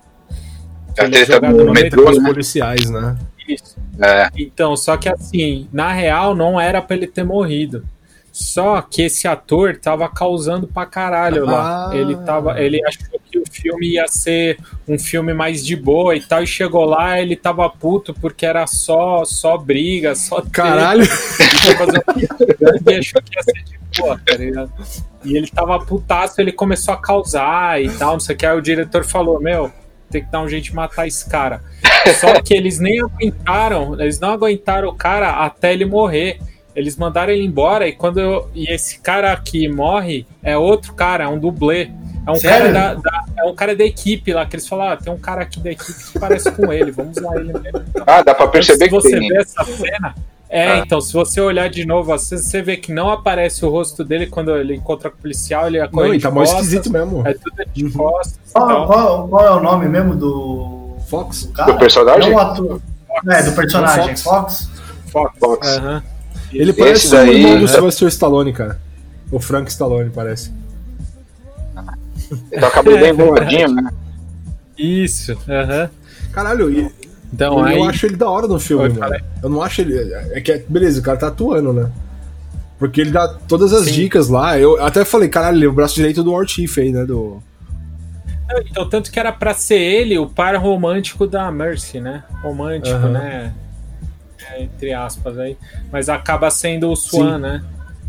É a treta do metrô, os policiais, né? Isso. É. Então, só que assim, na real não era pra ele ter morrido. Só que esse ator tava causando pra caralho ah. lá. Ele tava. Ele achou que filme ia ser um filme mais de boa e tal, e chegou lá, ele tava puto porque era só, só briga, só Caralho! E achou que ia ser de boa, tá ligado? E ele tava putaço, ele começou a causar e tal, não sei o que. Aí o diretor falou: Meu, tem que dar um jeito de matar esse cara. Só que eles nem aguentaram, eles não aguentaram o cara até ele morrer. Eles mandaram ele embora e quando eu, e esse cara que morre é outro cara, é um dublê. É um, cara da, da, é um cara da equipe lá, que eles falaram, ah, tem um cara aqui da equipe que parece com ele, vamos usar ele mesmo. Então, ah, dá pra perceber então, que você tem. vê essa cena. É, ah. então, se você olhar de novo, assim, você vê que não aparece o rosto dele quando ele encontra com o policial, ele acorda. Não, ele tá mais esquisito mesmo. É tudo de uhum. costas. Qual, então. qual, qual, é o nome mesmo do. Fox? Do, do personagem? Não, ator. É, do personagem. Fox? Fox. Fox. Uhum. Ele parece daí, o irmão do Sylvester Stallone, cara. O Frank Stallone, parece. Tá cabelo bem enroladinho, né? Isso, aham. Uhum. Caralho, e, então, eu, aí... eu acho ele da hora no filme, Oi, mano. Eu não acho ele. É que, beleza, o cara tá atuando, né? Porque ele dá todas as Sim. dicas lá. Eu até falei, caralho, ele é o braço direito do Ortiz aí, né? Do... Então, tanto que era pra ser ele o par romântico da Mercy, né? Romântico, uhum. né? É, entre aspas aí. Mas acaba sendo o Swan, Sim. né?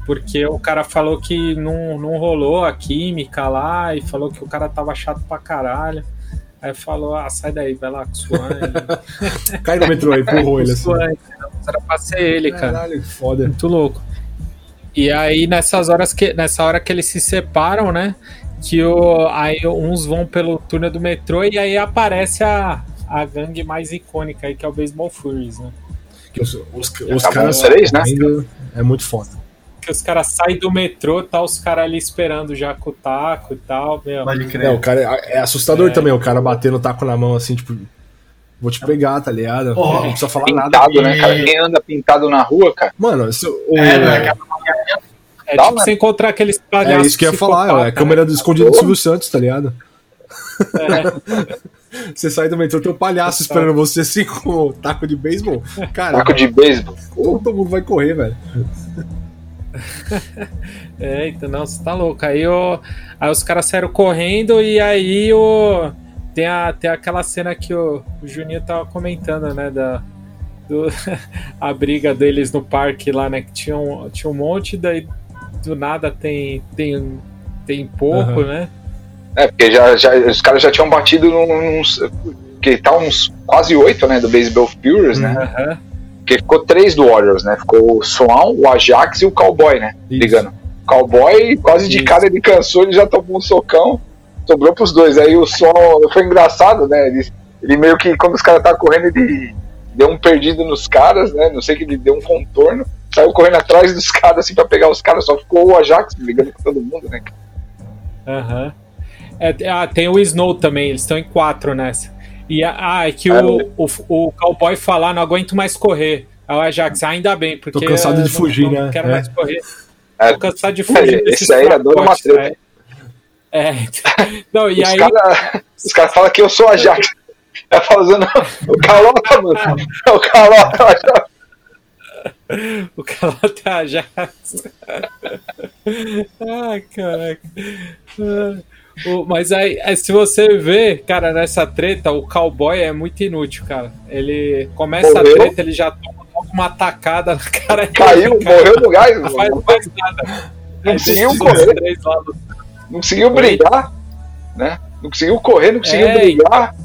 Porque o cara falou que não, não rolou a química lá e falou que o cara tava chato pra caralho. Aí falou, ah, sai daí, vai lá com o Swan. Cai no metrô aí, empurrou ele assim. Era pra ser ele, cara. Caralho, foda. Muito louco. E aí, nessas horas que, nessa hora que eles se separam, né? Que o, aí uns vão pelo túnel do metrô e aí aparece a, a gangue mais icônica aí, que é o Baseball Furies, né? Que os, os, os caras três, né? É muito foda. Que os caras saem do metrô, tá os caras ali esperando já com o taco e tal. Meu. Pode crer. É, o cara é, é assustador é. também, o cara batendo o taco na mão assim, tipo. Vou te pegar, tá ligado? Oh, não precisa falar pintado, nada. Pintado, né, cara? Quem anda pintado na rua, cara? Mano, se, o... é, é, é tipo você encontrar aqueles palhaços. É isso que eu ia falar, é a câmera do escondido do Silvio Santos, tá ligado? É. Você sai do metrô, tem um palhaço esperando você assim com o taco de beisebol. Cara, taco de beisebol. Todo mundo vai correr, velho. é, então, não, você tá louco. Aí, o, aí os caras saíram correndo e aí o, tem, a, tem aquela cena que o, o Juninho tava comentando, né? Da, do, a briga deles no parque lá, né? Que tinha um, tinha um monte, daí do nada tem, tem, tem pouco, uhum. né? É, porque já, já, os caras já tinham batido nos. Que tá uns quase oito, né? Do Baseball Furies, né? Uhum. Porque ficou três do Warriors, né? Ficou o Swan, o Ajax e o Cowboy, né? Isso. Ligando. O Cowboy, quase Isso. de cara ele cansou, ele já tomou um socão. Sobrou pros dois. Aí o som foi engraçado, né? Ele, ele meio que, quando os caras estavam correndo, ele deu um perdido nos caras, né? Não sei que ele deu um contorno. Saiu correndo atrás dos caras, assim, pra pegar os caras. Só ficou o Ajax ligando com todo mundo, né? Aham. Uhum. É, ah, tem o Snow também, eles estão em quatro nessa. E ah, é que o, o, o cowboy falar, não aguento mais correr. Aí o Ajax, ainda bem, porque. Tô cansado de fugir, não, né? Não quero é. mais correr. É. Tô cansado de fugir. É, esse aí era dono uma treta. É. é. Não, e os aí. Cara, os caras falam que eu sou Ajax. Tá fazendo o calota, mano. O calota, Ajax. O calota é Ajax. Ai, caraca. O, mas aí, é, se você vê, cara, nessa treta, o cowboy é muito inútil, cara. Ele começa morreu. a treta, ele já toma uma tacada na cara. Caiu, dele, morreu no gás, não faz mais nada. Não conseguiu correr. Não conseguiu brigar, né? Não conseguiu correr, não conseguiu é, brigar.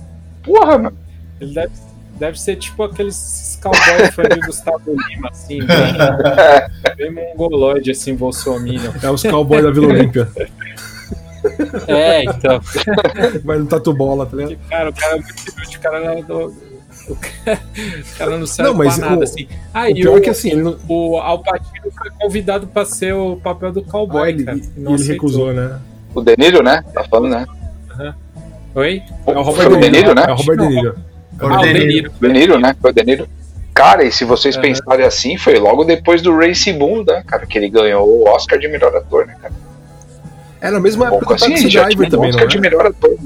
Porra, mano. Ele deve, deve ser tipo aqueles cowboy fã de Gustavo Lima, assim, bem, bem mongoloide, assim, bolsominion. É os cowboys da Vila Olímpia. É, então. Vai no tatu bola, tá ligado? Cara, o cara é muito inútil, o cara não. Do, o cara não serve não, mas pra nada, o, assim. Ah, o pior o, é que assim, ele o Alpatino foi convidado pra ser o papel do cowboy, ah, ele, cara. E ele recusou, né? O Deniro, né? Tá falando, né? Uhum. Oi? É o Robert Deniro, Deniro, né? É o Robert Deniro. Ah, o Deniro. Deniro, né? Foi o Deniro. Cara, e se vocês uhum. pensarem assim, foi logo depois do Race Moon, né, cara? Que ele ganhou o Oscar de melhor ator, né, cara? É na mesma época assim, do Taxi Driver também, não é? de melhor ator.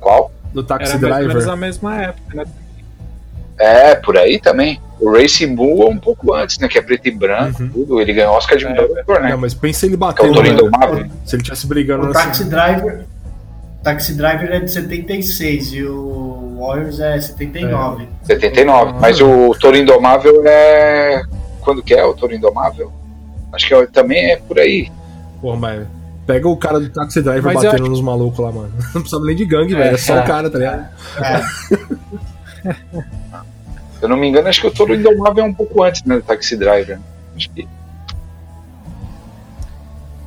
Qual? Do Taxi Era Driver. Era na mesma época, né? É, por aí também. O Racing Bull é um pouco antes, né? Que é preto e branco, uhum. tudo. Ele ganhou Oscar de é, melhor ator, né? Não, mas pensa ele batendo. É né? Se ele tivesse brigando O Taxi Driver. Taxi Driver é de 76 e o Warriors é 79. É. 79. Mas o Toro Indomável é. Quando que é o Toro Indomável? Acho que é, também é por aí. Pô, mas Pega o cara do Taxi Driver Mas batendo acho... nos malucos lá, mano. Não precisa nem de gangue, é, velho. É só o é. cara, tá ligado? É. Se eu não me engano, acho que o Toro Indomável é um pouco antes né, do Taxi Driver. Acho que.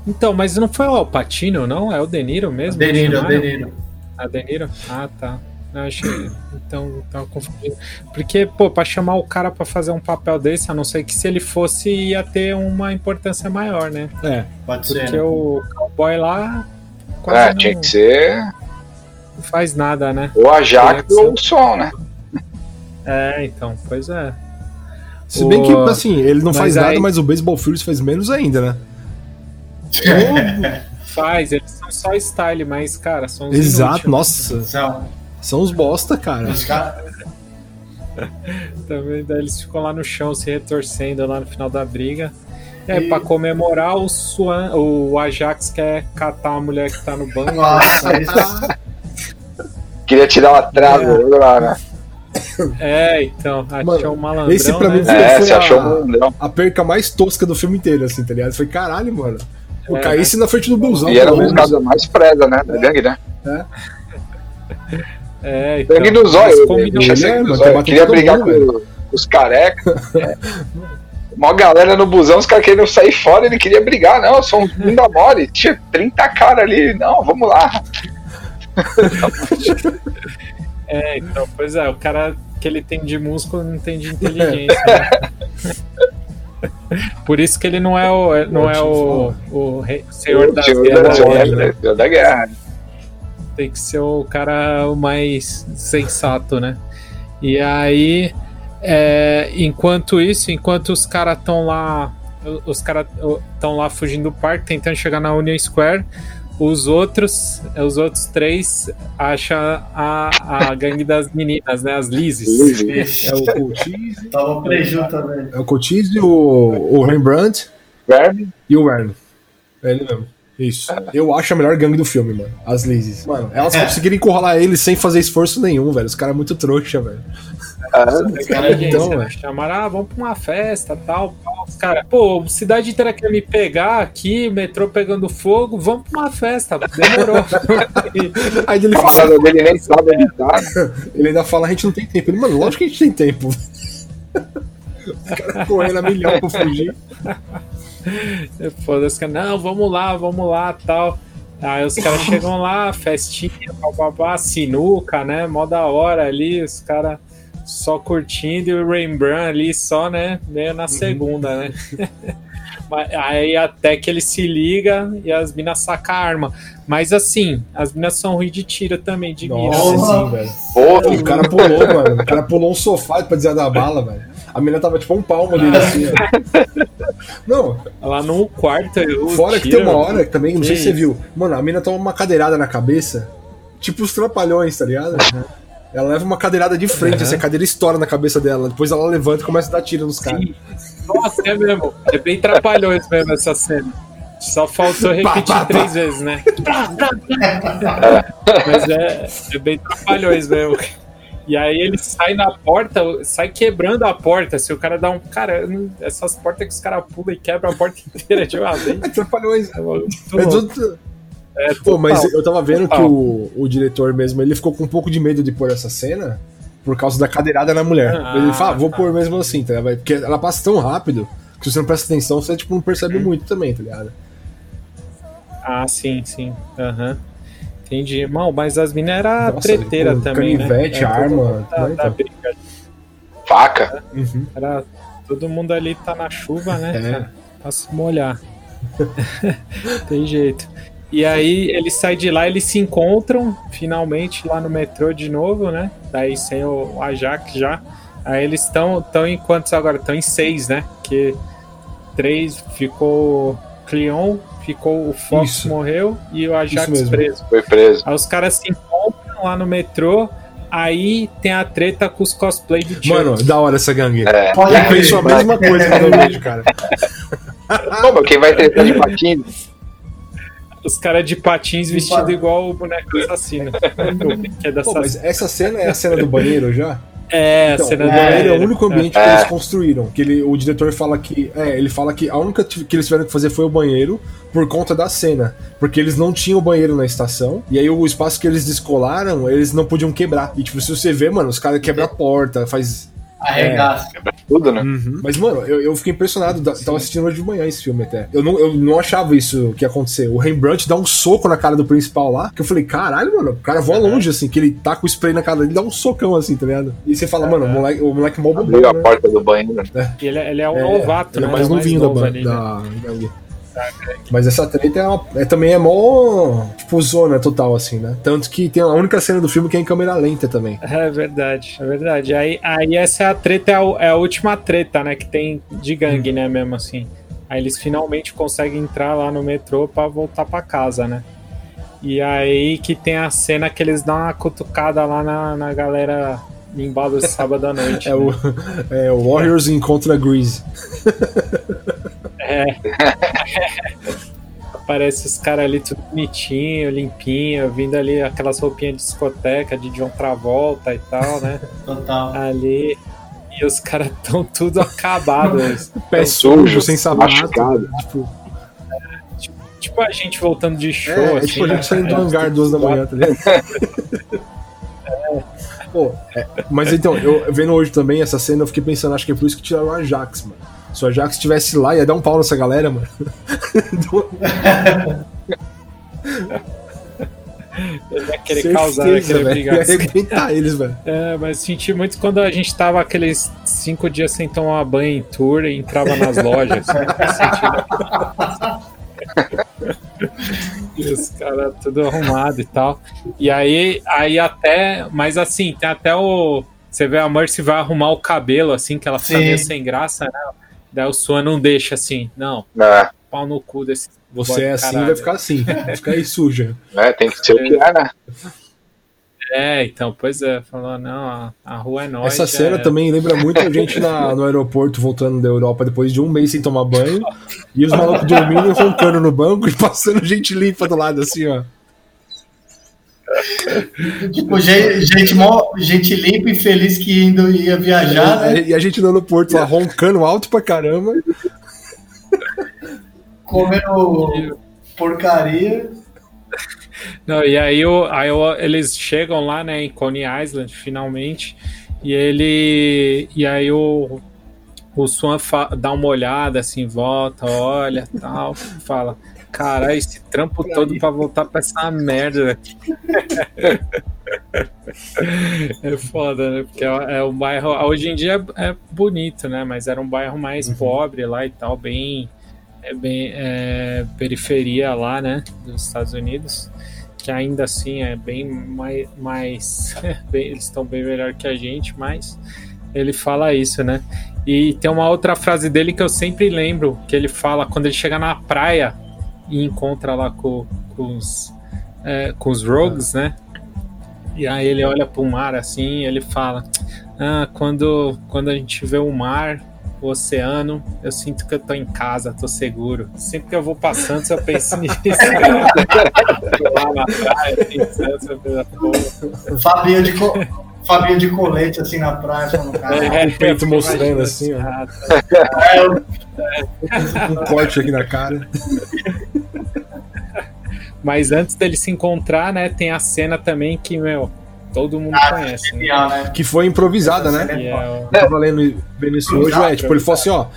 Então, mas não foi o Alpatino, não? É o Deniro mesmo? Deniro, Deniro. A Deniro? Ah, tá. Não, achei. Então, tava confundindo. Porque, pô, pra chamar o cara pra fazer um papel desse, a não ser que se ele fosse, ia ter uma importância maior, né? É, pode Porque ser. Porque o cowboy lá. É, não, tinha que ser. Não faz nada, né? Ou a Jaque ou o som, né? É, então, pois é. Se bem que, assim, ele não mas faz aí... nada, mas o Baseball Furies faz menos ainda, né? faz, eles são só style, mas, cara, são os Exato, inúteis. nossa. São os bosta, cara. Os caras. Também daí eles ficam lá no chão se retorcendo lá no final da briga. É, e... pra comemorar o Swan, o Ajax quer catar a mulher que tá no banco. Nossa, né? Queria tirar uma trave é. lá, né? É, então, achou um malandrão. Esse pra mim né? foi, é, a, a, perca mais tosca do filme inteiro, assim, tá ligado? Foi caralho, mano. Eu é, caísse né? na frente do busão. E era um dos casos mais presa, né? Da gangue, né? É. É, então, sangue. Bicho, sangue no zóio. Queria brigar mundo, com os carecas. é. Uma galera no busão, os caras queriam sair fora, ele queria brigar. Não, eu sou um bunda mole. Tinha 30 caras ali. Não, vamos lá. é, então, pois é, o cara que ele tem de músculo não tem de inteligência. Né? Por isso que ele não é o, não é o, o rei, senhor das guerras. Senhor da guerra. Tem que ser o cara o mais sensato, né? E aí, é, enquanto isso, enquanto os caras estão lá, os caras estão lá fugindo do parque, tentando chegar na Union Square, os outros, os outros três acham a, a gangue das meninas, né? As Lizes. é o Cochise. Tava Preju também. É o Cochise, o, o Rembrandt e o Verne. É ele mesmo. Isso. Eu acho a melhor gangue do filme, mano. As Lizzies. Mano, elas é. conseguiram encurralar eles sem fazer esforço nenhum, velho. Os caras é muito trouxa, velho. Ah, cara, então, velho. Chamaram, ah, vamos pra uma festa, tal. Os caras, pô, cidade inteira quer me pegar aqui, metrô pegando fogo, vamos pra uma festa. Demorou. Aí ele fala, dele nem sabe onde tá. Ele ainda fala, a gente não tem tempo. Ele, mano, lógico que a gente tem tempo. Os caras correndo a milhão pra fugir. Foda-se, não, vamos lá, vamos lá, tal. Aí os caras chegam lá, festinha, babá, sinuca, né? Mó da hora ali, os caras só curtindo e o Rembrandt ali só, né? Meio na segunda, né? Aí até que ele se liga e as minas sacam a arma. Mas assim, as minas são ruins de tira também, de mira. Nossa, assim, velho. Porra, o cara pulou, mano. O cara pulou um sofá pra desviar da bala, velho. A menina tava tipo um palmo ali, assim. Não. Lá no quarto. Fora que tem uma hora que também, não sei se você viu. Mano, a menina toma uma cadeirada na cabeça. Tipo os trapalhões, tá ligado? Ela leva uma cadeirada de frente, uhum. assim, a cadeira estoura na cabeça dela. Depois ela levanta e começa a dar tiro nos caras. Nossa, é mesmo. É bem trapalhões mesmo essa cena. Só faltou repetir pá, pá, três pá. vezes, né? Mas é, é bem trapalhões mesmo. E aí ele sai na porta, sai quebrando a porta. Se o cara dá um. Cara, essas portas que os caras pulam e quebram a porta inteira de uma vez. É trapalhões. É, é tudo... É, Pô, mas eu tava vendo total. que o, o diretor mesmo, ele ficou com um pouco de medo de pôr essa cena por causa da cadeirada na mulher. Ah, ele fala, ah, vou tá. pôr mesmo assim, tá ligado? Porque ela passa tão rápido que se você não presta atenção, você tipo, não percebe hum. muito também, tá ligado? Ah, sim, sim. Aham. Uhum. Entendi. Mal, mas as minas eram treteira também. Canivete, né? arma. Da, da briga. Faca. Uhum. Era, todo mundo ali tá na chuva, né? É. Pra se molhar. Tem jeito. E aí ele sai de lá, eles se encontram finalmente lá no metrô de novo, né? Daí sem o Ajax já. Aí eles estão tão em quantos agora? Estão em seis, né? Que três ficou Cleon, ficou o Fox Isso. morreu e o Ajax preso. Foi preso. Aí os caras se encontram lá no metrô. Aí tem a treta com os cosplay do Chuck. Mano, da hora essa gangue. É. Eu penso a mesma coisa quando eu vejo, cara. Pô, quem vai tretar de patins? os caras de patins vestidos igual o boneco assassino. que é Pô, mas essa cena é a cena do banheiro já? É, então, a cena o banheiro é o único ambiente é. que eles construíram. Que ele, o diretor fala que. É, ele fala que a única que eles tiveram que fazer foi o banheiro por conta da cena. Porque eles não tinham banheiro na estação. E aí o espaço que eles descolaram, eles não podiam quebrar. E tipo, se você vê, mano, os caras quebram a porta, faz Arregaça. É, tudo, né? Uhum. Mas, mano, eu, eu fiquei impressionado. Sim. Tava assistindo hoje de manhã esse filme até. Eu não, eu não achava isso que ia acontecer. O Rembrandt dá um soco na cara do principal lá. Que eu falei, caralho, mano, o cara voa longe, assim, que ele tá com o spray na cara dele, dá um socão assim, tá ligado? E você fala, mano, o moleque, o moleque mal Abriu a né? porta do banheiro. É. Ele, é, ele é um é, novato, ele é né? mais é novinho da, banda, ali, da, né? da mas essa treta é, uma, é, também é mó, tipo, zona total, assim, né? Tanto que tem a única cena do filme que é em câmera lenta também. É verdade, é verdade. Aí, aí essa é a treta, é a, é a última treta, né? Que tem de gangue, hum. né, mesmo assim. Aí eles finalmente conseguem entrar lá no metrô para voltar para casa, né? E aí que tem a cena que eles dão uma cutucada lá na, na galera embalo sábado à noite. é, né? o, é o Warriors encontra Grease. É. Aparece os caras ali tudo bonitinho, limpinho, vindo ali aquelas roupinhas de discoteca de John Travolta e tal, né? Total. Ali. E os caras estão tudo acabados. Pé sujo, sem sapato. Tipo... tipo... tipo, a gente voltando de show. É, assim, é tipo a gente né? saindo do hangar duas da manhã, tá ligado? Pô, é, mas então, eu vendo hoje também essa cena, eu fiquei pensando, acho que é por isso que tiraram a Ajax, mano. Se o Ajax estivesse lá, ia dar um pau nessa galera, mano. Ele ia querer Certeza, causar, ia querer brigar. Ia arrebentar eles, velho. É, mas senti muito quando a gente tava aqueles cinco dias sem tomar banho em tour e entrava nas lojas. e os caras tudo arrumado e tal. E aí, aí até, mas assim, tem até o. Você vê a Mercy vai arrumar o cabelo, assim, que ela fica meio sem graça, né? Daí o Swan não deixa assim, não. É. Pau no cu desse. Você é assim, vai ficar assim. Vai ficar aí suja. É, tem que ser o que é, né? É, então, pois é, falou, não, a, a rua é nossa. Essa cena é... também lembra muito a gente na, no aeroporto voltando da Europa depois de um mês sem tomar banho, e os malucos dormindo e roncando no banco e passando gente limpa do lado, assim, ó. Tipo, gente, gente, mó, gente limpa e feliz que indo, ia viajar, é, né? E a gente no aeroporto lá roncando alto pra caramba. Comendo porcaria. Não, e aí, o, aí o, eles chegam lá, né, em Coney Island, finalmente, e ele. E aí o, o Swan dá uma olhada assim, volta, olha tal, fala. Caralho, esse trampo todo pra voltar pra essa merda. é foda, né? Porque é, é um bairro. Hoje em dia é bonito, né? Mas era um bairro mais uhum. pobre lá e tal, bem. É bem é, periferia lá, né? Dos Estados Unidos. Que ainda assim é bem mais. mais bem, eles estão bem melhor que a gente, mas ele fala isso, né? E tem uma outra frase dele que eu sempre lembro, que ele fala quando ele chega na praia e encontra lá com, com os, é, com os rogues, né? E aí ele olha para o mar assim e ele fala: ah, quando, quando a gente vê o mar, o oceano, eu sinto que eu tô em casa, tô seguro. Sempre que eu vou passando, eu penso nisso. lá na praia, pensando, Fabinho de, co... Fabinho de colete assim na praia, falando, cara. É, o peito mostrando assim, ó. É, um corte aqui na cara. Mas antes dele se encontrar, né, tem a cena também que, meu, todo mundo ah, conhece. né? né? Que foi improvisada, né? É, eu tava lendo, vendo isso hoje, é, tipo, ele falou assim, ó,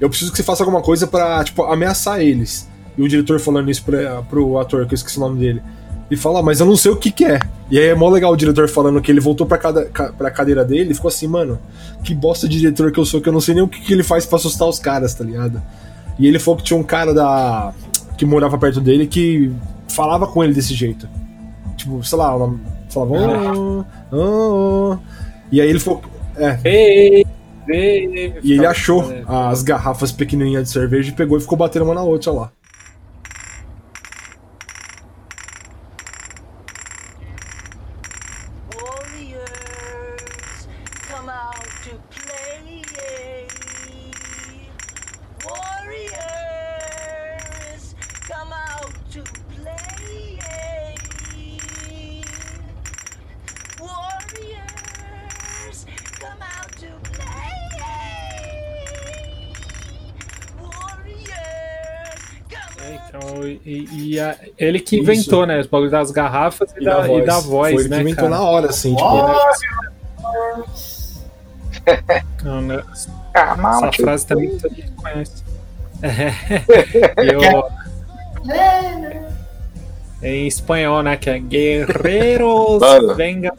eu preciso que você faça alguma coisa pra, tipo, ameaçar eles. E o diretor falando isso pra, pro ator, que eu esqueci o nome dele. E fala, mas eu não sei o que que é. E aí é mó legal o diretor falando que ele voltou pra, cada, pra cadeira dele e ficou assim, mano, que bosta de diretor que eu sou, que eu não sei nem o que, que ele faz pra assustar os caras, tá ligado? E ele falou que tinha um cara da. que morava perto dele que falava com ele desse jeito. Tipo, sei lá, falava. Oh, oh, oh. E aí ele falou. É. Ei, ei, e ele achou as garrafas pequenininhas de cerveja e pegou e ficou batendo uma na outra lá. E, e a, ele que inventou, Isso. né? Os bagulho das garrafas e, e, da, da, voz. E da voz Foi ele né, que inventou cara? na hora, assim, tipo. Não, né? Ah, Essa frase também todo mundo conhece. eu, em espanhol, né? Que é Guerreiros venham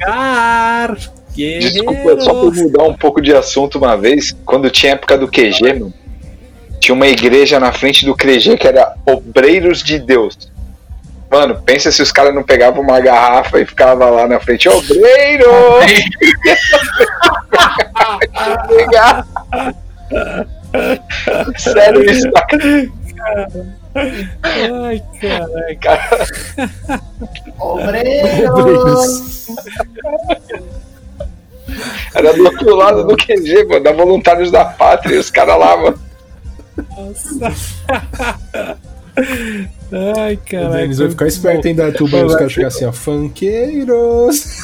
jogar. Guerreiros. Desculpa, só por mudar um pouco de assunto uma vez, quando tinha época do QG, mano, tinha uma igreja na frente do QG que era Obreiros de Deus. Mano, pensa se os caras não pegavam uma garrafa e ficavam lá na frente, obreiro! Sério isso, cara. Ai, caraca. Obreiros! Era do outro lado do QG, mano, da Voluntários da Pátria, os caras lá, mano. Nossa. Ai, cara. Eles vão ficar esperto ainda, tuba, os caras chegar assim, ó, funkeiros.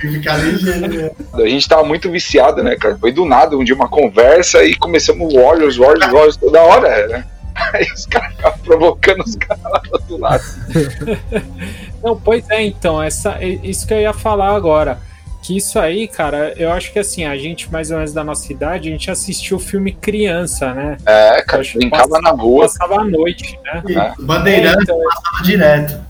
Ficar ligeiro, A gente tava muito viciado, né, cara? Foi do nada, um dia uma conversa e começamos Warriors, Warriors, Warriors toda hora, né? Aí os caras ficavam provocando os caras lá do outro lado. Não, pois é, então, essa, isso que eu ia falar agora. Que isso aí, cara, eu acho que assim, a gente, mais ou menos da nossa idade, a gente assistiu o filme criança, né? É, cara, brincava passava, na rua. Passava à noite, né? É. Bandeirante então, passava direto.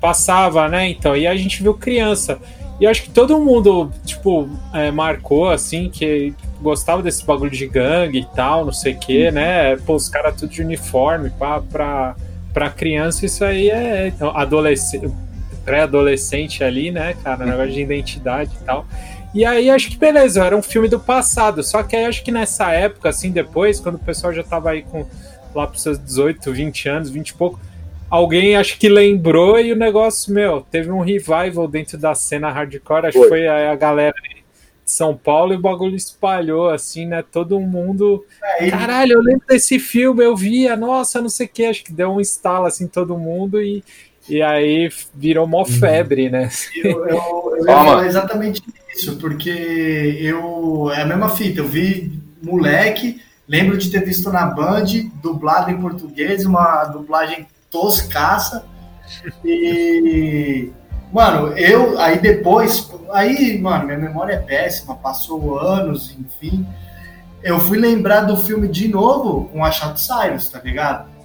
Passava, né? Então, e a gente viu criança. E eu acho que todo mundo, tipo, é, marcou, assim, que gostava desse bagulho de gangue e tal, não sei o quê, uhum. né? Pô, os caras tudo de uniforme pra, pra, pra criança, isso aí é então, adolescente pré-adolescente ali, né, cara? Uhum. Negócio de identidade e tal. E aí acho que beleza, era um filme do passado. Só que aí acho que nessa época, assim, depois, quando o pessoal já tava aí com lá pros seus 18, 20 anos, 20 e pouco, alguém acho que lembrou e o negócio, meu, teve um revival dentro da cena hardcore. Acho que foi a, a galera de São Paulo e o bagulho espalhou, assim, né? Todo mundo. É, Caralho, eu lembro desse filme, eu via, nossa, não sei o que. Acho que deu um estalo, assim, todo mundo e e aí virou mó febre, né? Eu, eu, eu ia falar exatamente isso, porque eu. É a mesma fita, eu vi moleque, lembro de ter visto na Band, dublado em português, uma dublagem toscaça. E. Mano, eu. Aí depois. Aí, mano, minha memória é péssima, passou anos, enfim. Eu fui lembrar do filme de novo com a Chato Cyrus, tá ligado?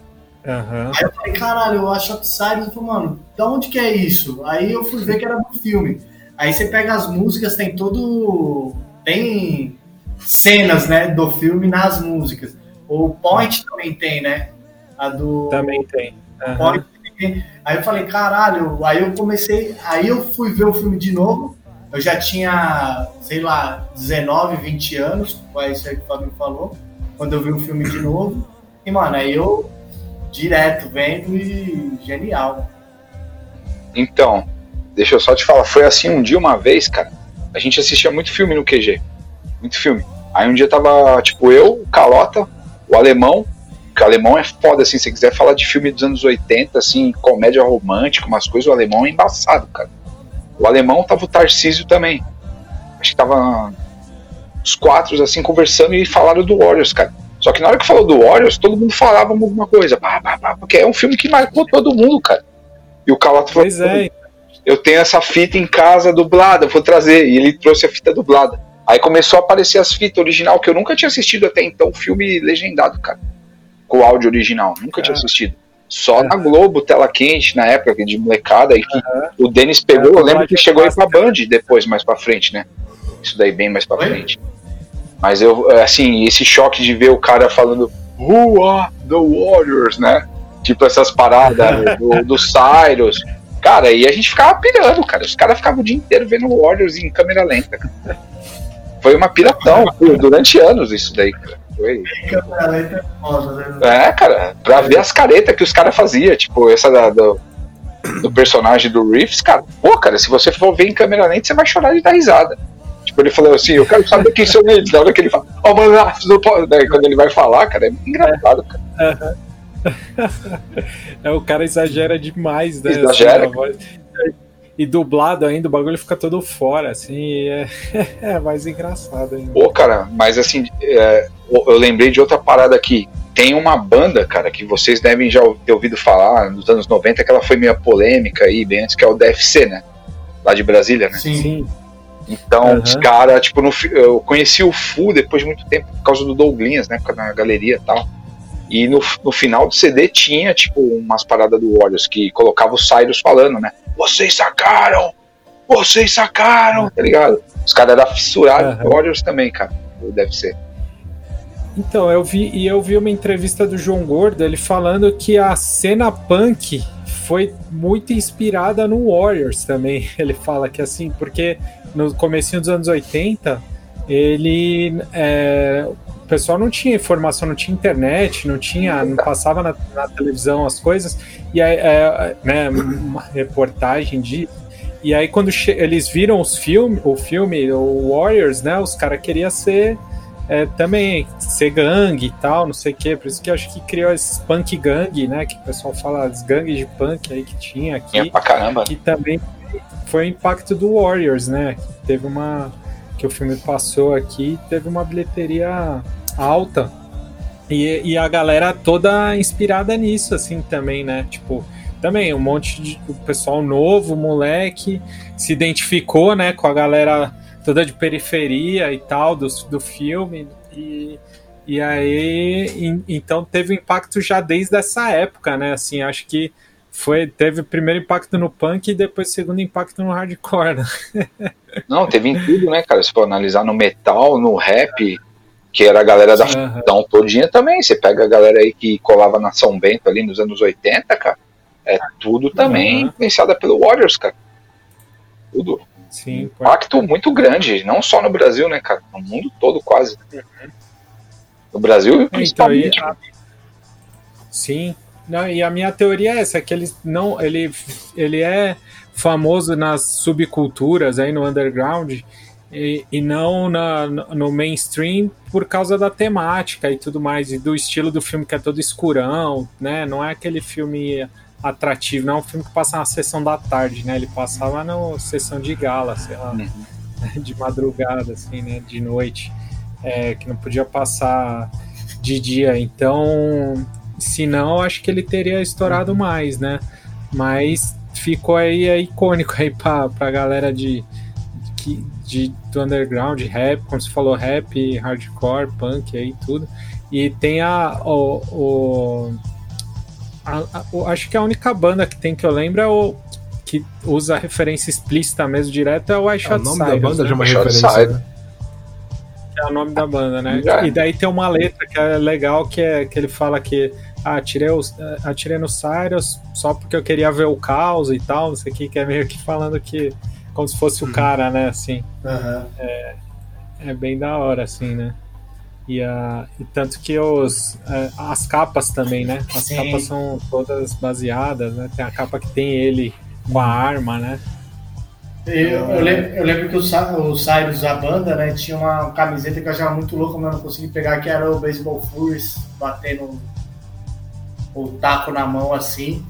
Uhum. Aí eu falei, caralho, eu acho Upside. Eu falei, mano, da onde que é isso? Aí eu fui ver que era do filme. Aí você pega as músicas, tem todo. Tem cenas, né, do filme nas músicas. O Point também tem, né? A do. Também tem. Uhum. Point Aí eu falei, caralho, aí eu comecei. Aí eu fui ver o filme de novo. Eu já tinha, sei lá, 19, 20 anos, foi isso aí que o Fábio falou, quando eu vi o filme de novo. E, mano, aí eu direto vendo e genial. Então, deixa eu só te falar, foi assim um dia, uma vez, cara, a gente assistia muito filme no QG. Muito filme. Aí um dia tava, tipo, eu, o Calota, o alemão, que o alemão é foda, assim, se você quiser falar de filme dos anos 80, assim, comédia romântica, umas coisas, o alemão é embaçado, cara. O alemão tava o Tarcísio também. Acho que tava os quatro, assim, conversando e falaram do Warriors, cara. Só que na hora que falou do Warriors, todo mundo falava alguma coisa. Pá, pá, pá, porque é um filme que marcou todo mundo, cara. E o Calato falou: pois é. Eu tenho essa fita em casa dublada, vou trazer. E ele trouxe a fita dublada. Aí começou a aparecer as fitas original, que eu nunca tinha assistido até então, filme legendado, cara. Com áudio original. Nunca tinha assistido. Só na Globo, tela quente, na época de molecada. Aí o Denis pegou, eu lembro que chegou aí pra Band depois, mais pra frente, né? Isso daí bem mais pra frente. Mas eu, assim, esse choque de ver o cara falando Who are the Warriors, né? Tipo essas paradas do, do Cyrus. Cara, e a gente ficava pirando, cara. Os caras ficavam o dia inteiro vendo Warriors em câmera lenta. Foi uma piratão durante anos isso daí, cara. Foi. É, cara, pra ver as caretas que os caras faziam, tipo, essa da, do, do personagem do Reeves, cara, pô, cara, se você for ver em câmera lenta, você vai chorar de dar risada. Tipo, ele falou assim, eu quero saber quem são eles. Na hora que ele fala, oh, mano, ah, não pode. Daí, quando ele vai falar, cara, é engraçado, cara. É, o cara exagera demais, né? Exagera. Assim, e dublado ainda, o bagulho fica todo fora, assim, é, é mais engraçado ainda. Pô, cara, mas assim, é, eu lembrei de outra parada aqui. Tem uma banda, cara, que vocês devem já ter ouvido falar nos anos 90, que ela foi meio polêmica aí, bem antes, que é o DFC, né? Lá de Brasília, né? Sim. Então, uhum. os caras, tipo, no, eu conheci o Fu depois de muito tempo por causa do Douglas, né? Na galeria e tal. E no, no final do CD tinha, tipo, umas paradas do Warriors que colocava o Cyrus falando, né? Vocês sacaram! Vocês sacaram! Tá ligado? Os caras eram fissurados uhum. Warriors também, cara. Deve ser. Então, eu vi e eu vi uma entrevista do João Gordo, ele falando que a cena punk foi muito inspirada no Warriors também. Ele fala que assim, porque no começo dos anos 80, ele é, pessoal não tinha informação, não tinha internet, não tinha, não passava na, na televisão as coisas, e aí, é, né, uma reportagem de. E aí, quando eles viram os filme, o filme, o Warriors, né, os caras queriam ser é, também ser gangue e tal, não sei o quê. Por isso que eu acho que criou esses punk gang, né? Que o pessoal fala as gangues de punk aí que tinha aqui. É pra caramba. Que também foi o impacto do Warriors, né? Que teve uma. Que o filme passou aqui, teve uma bilheteria alta. E, e a galera toda inspirada nisso, assim, também, né? Tipo, também um monte de o pessoal novo, moleque, se identificou, né, com a galera toda de periferia e tal do, do filme. E, e aí, então teve impacto já desde essa época, né? Assim, acho que foi teve primeiro impacto no punk e depois segundo impacto no hardcore. Né? Não, teve em tudo, né, cara? Se for analisar no metal, no rap, que era a galera da uhum. todinha também. Você pega a galera aí que colava na São Bento ali nos anos 80, cara. É tudo também uhum. influenciada pelo Warriors, cara. Tudo. Sim. Impacto muito grande, não só no Brasil, né, cara? No mundo todo, quase. Uhum. No Brasil, principalmente. Então, e, sim. Não, e a minha teoria é essa, que ele não. Ele, ele é famoso nas subculturas aí no underground e, e não na, no mainstream por causa da temática e tudo mais, e do estilo do filme que é todo escurão, né? Não é aquele filme atrativo, não é um filme que passa na sessão da tarde, né? Ele passava na sessão de gala, sei lá, uhum. de madrugada, assim, né? De noite, é, que não podia passar de dia. Então, se não, acho que ele teria estourado mais, né? Mas ficou aí é icônico aí pra, pra galera de, de, de, do underground, rap, como você falou, rap, hardcore, punk aí tudo. E tem a, o, o, a, a, acho que a única banda que tem que eu lembro é o que usa referência explícita mesmo direto é o I Shot é, O nome da banda né? já é uma referência, né? É o nome da banda, né? É. E daí tem uma letra que é legal que é que ele fala que ah, atirei, os, atirei no Cyrus só porque eu queria ver o caos e tal, não sei o que, que é meio que falando que como se fosse o uhum. cara, né? Assim. Uhum. É, é bem da hora, assim, né? E, a, e tanto que os, é, as capas também, né? As Sim. capas são todas baseadas, né? Tem a capa que tem ele com a arma, né? Eu, eu, lembro, eu lembro que o, o Cyrus, a banda, né, tinha uma camiseta que eu achava muito louca, mas eu não consegui pegar, que era o Baseball Furious, batendo o taco na mão assim.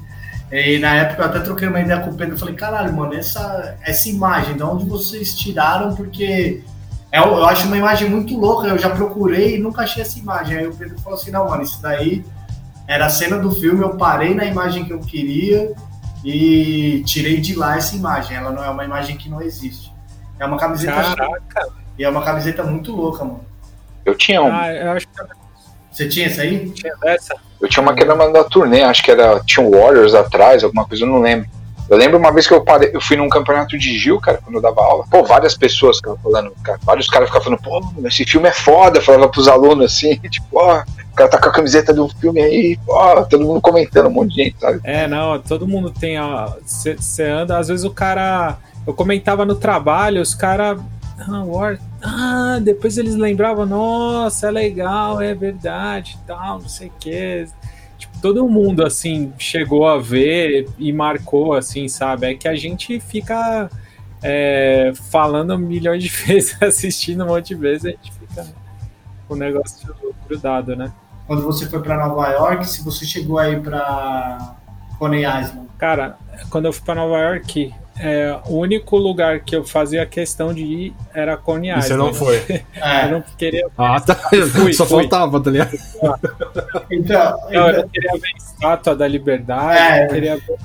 E na época eu até troquei uma ideia com o Pedro. Falei, caralho, mano, essa, essa imagem, de onde vocês tiraram? Porque é, eu acho uma imagem muito louca. Eu já procurei e nunca achei essa imagem. Aí o Pedro falou assim: não, mano, isso daí era a cena do filme. Eu parei na imagem que eu queria e tirei de lá essa imagem. Ela não é uma imagem que não existe. É uma camiseta. Caraca! E é uma camiseta muito louca, mano. Eu tinha um. Ah, eu acho que você tinha essa aí? Tinha essa. Eu tinha uma que era da turnê, acho que era. Tinha um Warriors atrás, alguma coisa, eu não lembro. Eu lembro uma vez que eu parei, eu fui num campeonato de Gil, cara, quando eu dava aula. Pô, várias pessoas ficavam falando, cara, vários caras ficavam falando, pô, esse filme é foda, falava pros alunos assim, tipo, ó, o cara tá com a camiseta do filme aí, ó, todo mundo comentando, um monte de gente, sabe? É, não, todo mundo tem, ó, você anda, às vezes o cara. Eu comentava no trabalho, os caras ah, War. Ah, depois eles lembravam, nossa, é legal, é verdade, tal, não sei o que. Tipo, todo mundo, assim, chegou a ver e marcou, assim, sabe? É que a gente fica é, falando milhões de vezes, assistindo um monte de vezes, a gente fica com o negócio grudado, né? Quando você foi para Nova York, se você chegou aí para Coney Island? Cara, quando eu fui para Nova York, é, o único lugar que eu fazia questão de ir era Coney Island. Você não foi? É. eu não queria. Ah, tá. Fui, Só fui. faltava, tá ligado? Então, então, eu queria ver a estátua da liberdade, é. eu queria ver.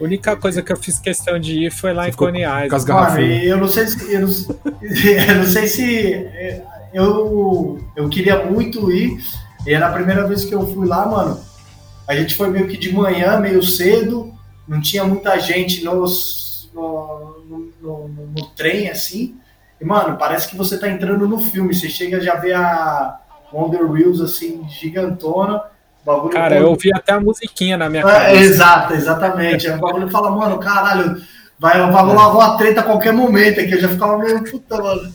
A única coisa que eu fiz questão de ir foi lá Você em Coney Island. Mano, eu não sei se. Eu não, eu não sei se. Eu, eu queria muito ir. E era a primeira vez que eu fui lá, mano. A gente foi meio que de manhã, meio cedo. Não tinha muita gente nos no, no, no, no, trem, assim. E, mano, parece que você tá entrando no filme. Você chega já vê a Wonder Wheels, assim, gigantona. Cara, todo... eu ouvi até a musiquinha na minha é, Exato, exatamente. o bagulho fala, mano, caralho, vai, vai rolar uma treta a qualquer momento aqui. Eu já ficava meio puta, mano.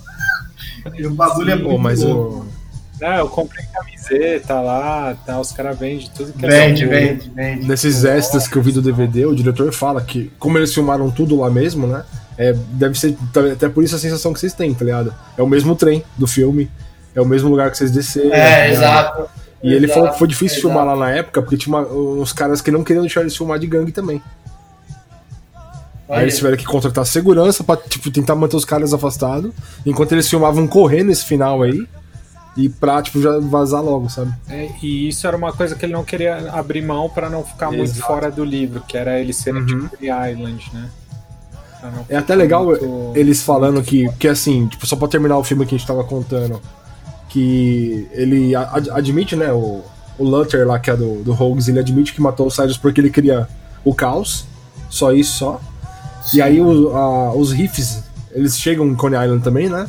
E o bagulho é Sim, é muito mas louco. Eu... Não, eu comprei camiseta lá, tá, os caras vendem tudo que é Vende, vende, vende. Nesses extras que eu vi do DVD, o diretor fala que, como eles filmaram tudo lá mesmo, né? É, deve ser até por isso a sensação que vocês têm, tá ligado? É o mesmo trem do filme, é o mesmo lugar que vocês desceram. É, tá exato. E ele falou que foi difícil exato. filmar lá na época, porque tinha uma, uns caras que não queriam deixar eles filmar de gangue também. Aí eles tiveram que contratar segurança pra tipo, tentar manter os caras afastados, enquanto eles filmavam correndo esse final aí e pra, tipo, já vazar logo, sabe? É, e isso era uma coisa que ele não queria abrir mão para não ficar Exato. muito fora do livro, que era ele ser uhum. tipo The Island, né? É até legal muito... eles falando que, que assim, tipo, só pra terminar o filme que a gente tava contando, que ele ad admite, né, o, o Lutter lá, que é do, do Rogues, ele admite que matou o Cyrus porque ele queria o caos, só isso, só. Sim. E aí o, a, os riffs, eles chegam em Coney Island também, né?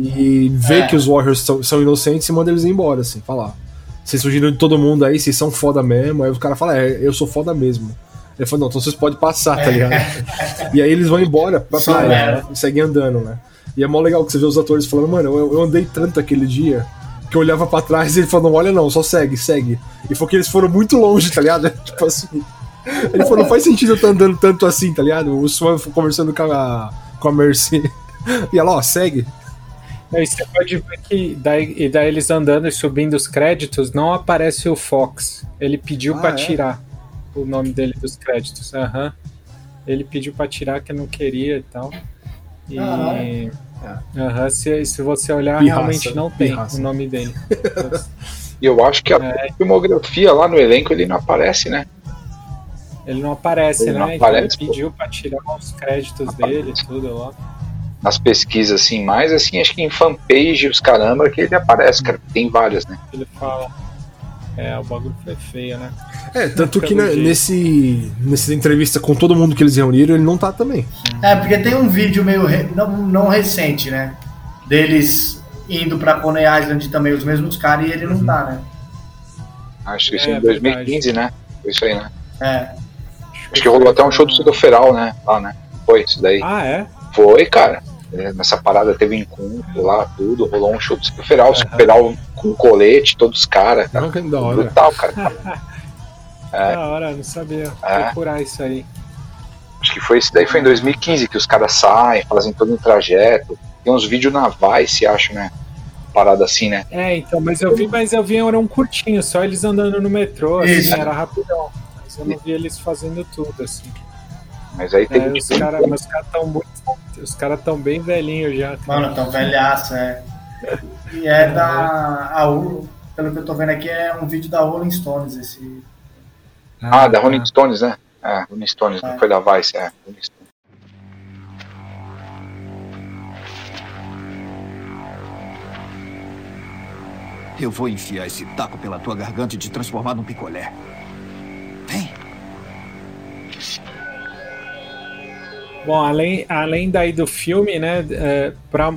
E vê é. que os Warriors são, são, inocentes e manda eles embora, assim, falar. Vocês surgiram de todo mundo aí, vocês são foda mesmo. Aí o cara fala, é, eu sou foda mesmo. Ele falou, não, então vocês podem passar, tá ligado? e aí eles vão embora pra praia, né? E seguem andando, né? E é mó legal que você vê os atores falando, mano, eu, eu andei tanto aquele dia que eu olhava pra trás e ele falou, não, olha não, só segue, segue. E foi que eles foram muito longe, tá ligado? tipo assim. Ele falou, não faz sentido eu estar andando tanto assim, tá ligado? O Swan conversando com a, com a Mercy. E ela, ó, segue. E você pode ver que daí, e daí eles andando e subindo os créditos, não aparece o Fox. Ele pediu ah, para é? tirar o nome dele dos créditos. Uhum. Ele pediu para tirar que não queria e tal. E ah, é? uhum, se, se você olhar, pirraça, realmente não tem pirraça. o nome dele. E eu acho que a é. filmografia lá no elenco ele não aparece, né? Ele não aparece, ele né? Não aparece, ele pediu para tirar os créditos dele e tudo lá nas pesquisas, assim, mais assim, acho que em fanpage, os caramba, que ele aparece, cara. Tem várias, né? Ele fala. É, o bagulho foi feio, né? É, tanto que né, nesse, nessa entrevista com todo mundo que eles reuniram, ele não tá também. É, porque tem um vídeo meio. Re... Não, não recente, né? Deles indo pra Coney Island também, os mesmos caras, e ele não tá, né? Acho que isso é, em 2015, verdade. né? Foi isso aí, né? É. Acho que rolou até um show do Sudoferal, né? Lá, né? Foi isso daí. Ah, é? Foi, cara. É, nessa parada teve encontro lá, tudo, rolou um show do Superferal, uhum. com colete, todos os caras. Cara. Não, que da hora. Brutal, cara. é. Da hora, não sabia é. procurar isso aí. Acho que foi isso daí, foi em 2015 que os caras saem, fazem todo um trajeto. Tem uns vídeos na Vice, acho, né? Parada assim, né? É, então, mas eu vi, mas eu vi, era um curtinho, só eles andando no metrô, assim, era rapidão. Mas eu não vi eles fazendo tudo, assim. Mas aí tem é, os caras estão muito. Os caras estão bem velhinhos já. Mano, estão velhaço, é. E é da. A, pelo que eu tô vendo aqui, é um vídeo da Rolling Stones esse. Ah, ah da Rolling Stones, né? É, Rolling Stones, é. não foi da Vice, é. Rolling Stones. Eu vou enfiar esse taco pela tua garganta e te transformar num picolé. Bom, além, além daí do filme, né, é, pra,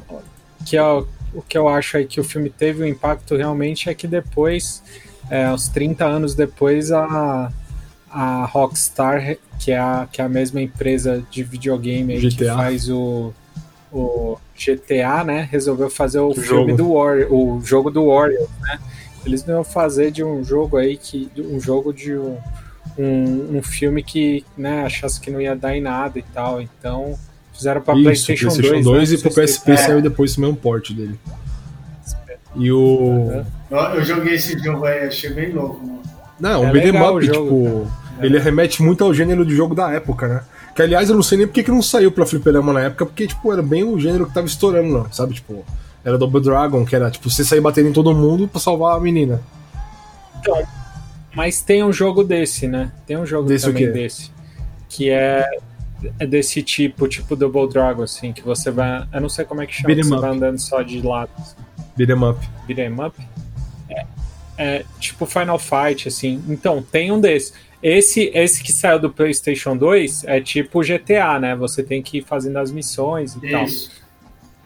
que é o, o que eu acho aí que o filme teve um impacto realmente é que depois, é, uns 30 anos depois, a, a Rockstar, que é a, que é a mesma empresa de videogame aí que faz o, o GTA, né, resolveu fazer o, o filme jogo. do Warrior, o jogo do Warrior, né? Eles vão fazer de um jogo aí que um jogo de um um, um filme que né, achasse que não ia dar em nada e tal. Então fizeram para PlayStation, PlayStation 2. 2 né? e pro PSP é. saiu depois também um port dele. E o. Eu joguei esse jogo aí, achei bem louco, mano. Não, é o beat'em up, tipo, é. ele remete muito ao gênero de jogo da época, né? Que aliás, eu não sei nem porque que não saiu pra fliperama na época, porque, tipo, era bem o gênero que tava estourando, não, sabe? Tipo, era Double Dragon, que era, tipo, você sair batendo em todo mundo pra salvar a menina. Então, mas tem um jogo desse, né? Tem um jogo desse também desse. Que é, é desse tipo, tipo Double Dragon, assim, que você vai. Eu não sei como é que chama, você up. vai andando só de lado. Beat'em up. Beat'em up? É, é tipo Final Fight, assim. Então, tem um desse. Esse, esse que saiu do PlayStation 2 é tipo GTA, né? Você tem que ir fazendo as missões e Isso. tal.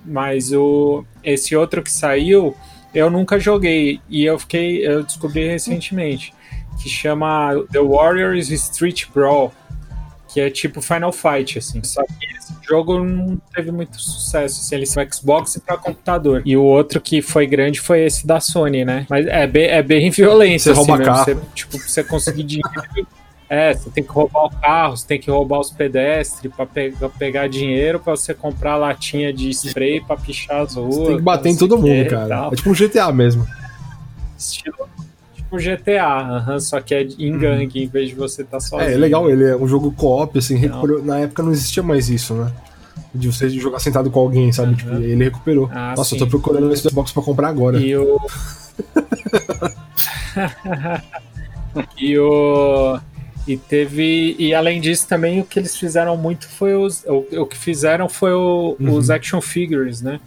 Mas o, esse outro que saiu, eu nunca joguei e eu fiquei, eu descobri recentemente que chama The Warriors Street Brawl, que é tipo Final Fight, assim. Só que esse jogo não teve muito sucesso, assim, ele saiu Xbox e para computador. E o outro que foi grande foi esse da Sony, né? Mas é bem, é bem violento, você assim, rouba mesmo. Carro. Você, tipo, você conseguir dinheiro é, você tem que roubar o carro, você tem que roubar os pedestres para pe pegar dinheiro para você comprar latinha de spray para pichar as ruas. Você tem que bater em todo mundo, cara. É tipo um GTA mesmo. Estilo tipo GTA, uh -huh, só que é em uhum. gangue, em vez de você estar tá sozinho. É, é legal, ele é um jogo co-op, assim, recuperou, na época não existia mais isso, né? De você jogar sentado com alguém, sabe? Tipo, ele recuperou. Ah, Nossa, sim. eu tô procurando esse Xbox pra comprar agora. E o. e o. E teve. E além disso, também o que eles fizeram muito foi os. O, o que fizeram foi o, uhum. os action figures, né?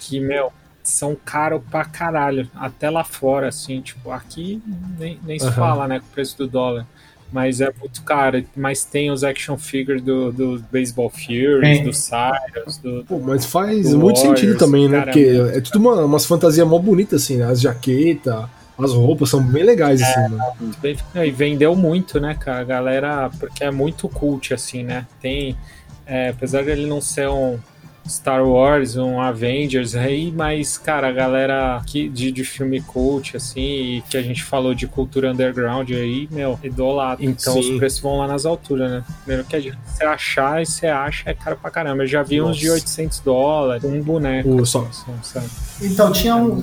Que, meu, são caros pra caralho. Até lá fora, assim, tipo, aqui nem, nem se fala, né, com o preço do dólar. Mas é muito caro. Mas tem os action figures do, do Baseball Furies, do Cyrus, do. Pô, mas faz muito Warriors, sentido também, né? Porque é, é tudo uma, umas fantasias mó bonitas, assim, né? As jaquetas as roupas são bem legais, é, assim, né? E vendeu muito, né, cara? A galera, porque é muito cult, assim, né? Tem. É, apesar de ele não ser um Star Wars, um Avengers aí, mas, cara, a galera que, de, de filme cult, assim, que a gente falou de cultura underground aí, meu, idolatra. Então Sim. os preços vão lá nas alturas, né? Primeiro que você achar e você acha é caro pra caramba. Eu já vi Nossa. uns de 800 dólares, um boneco. O, só. Assim, então tinha um.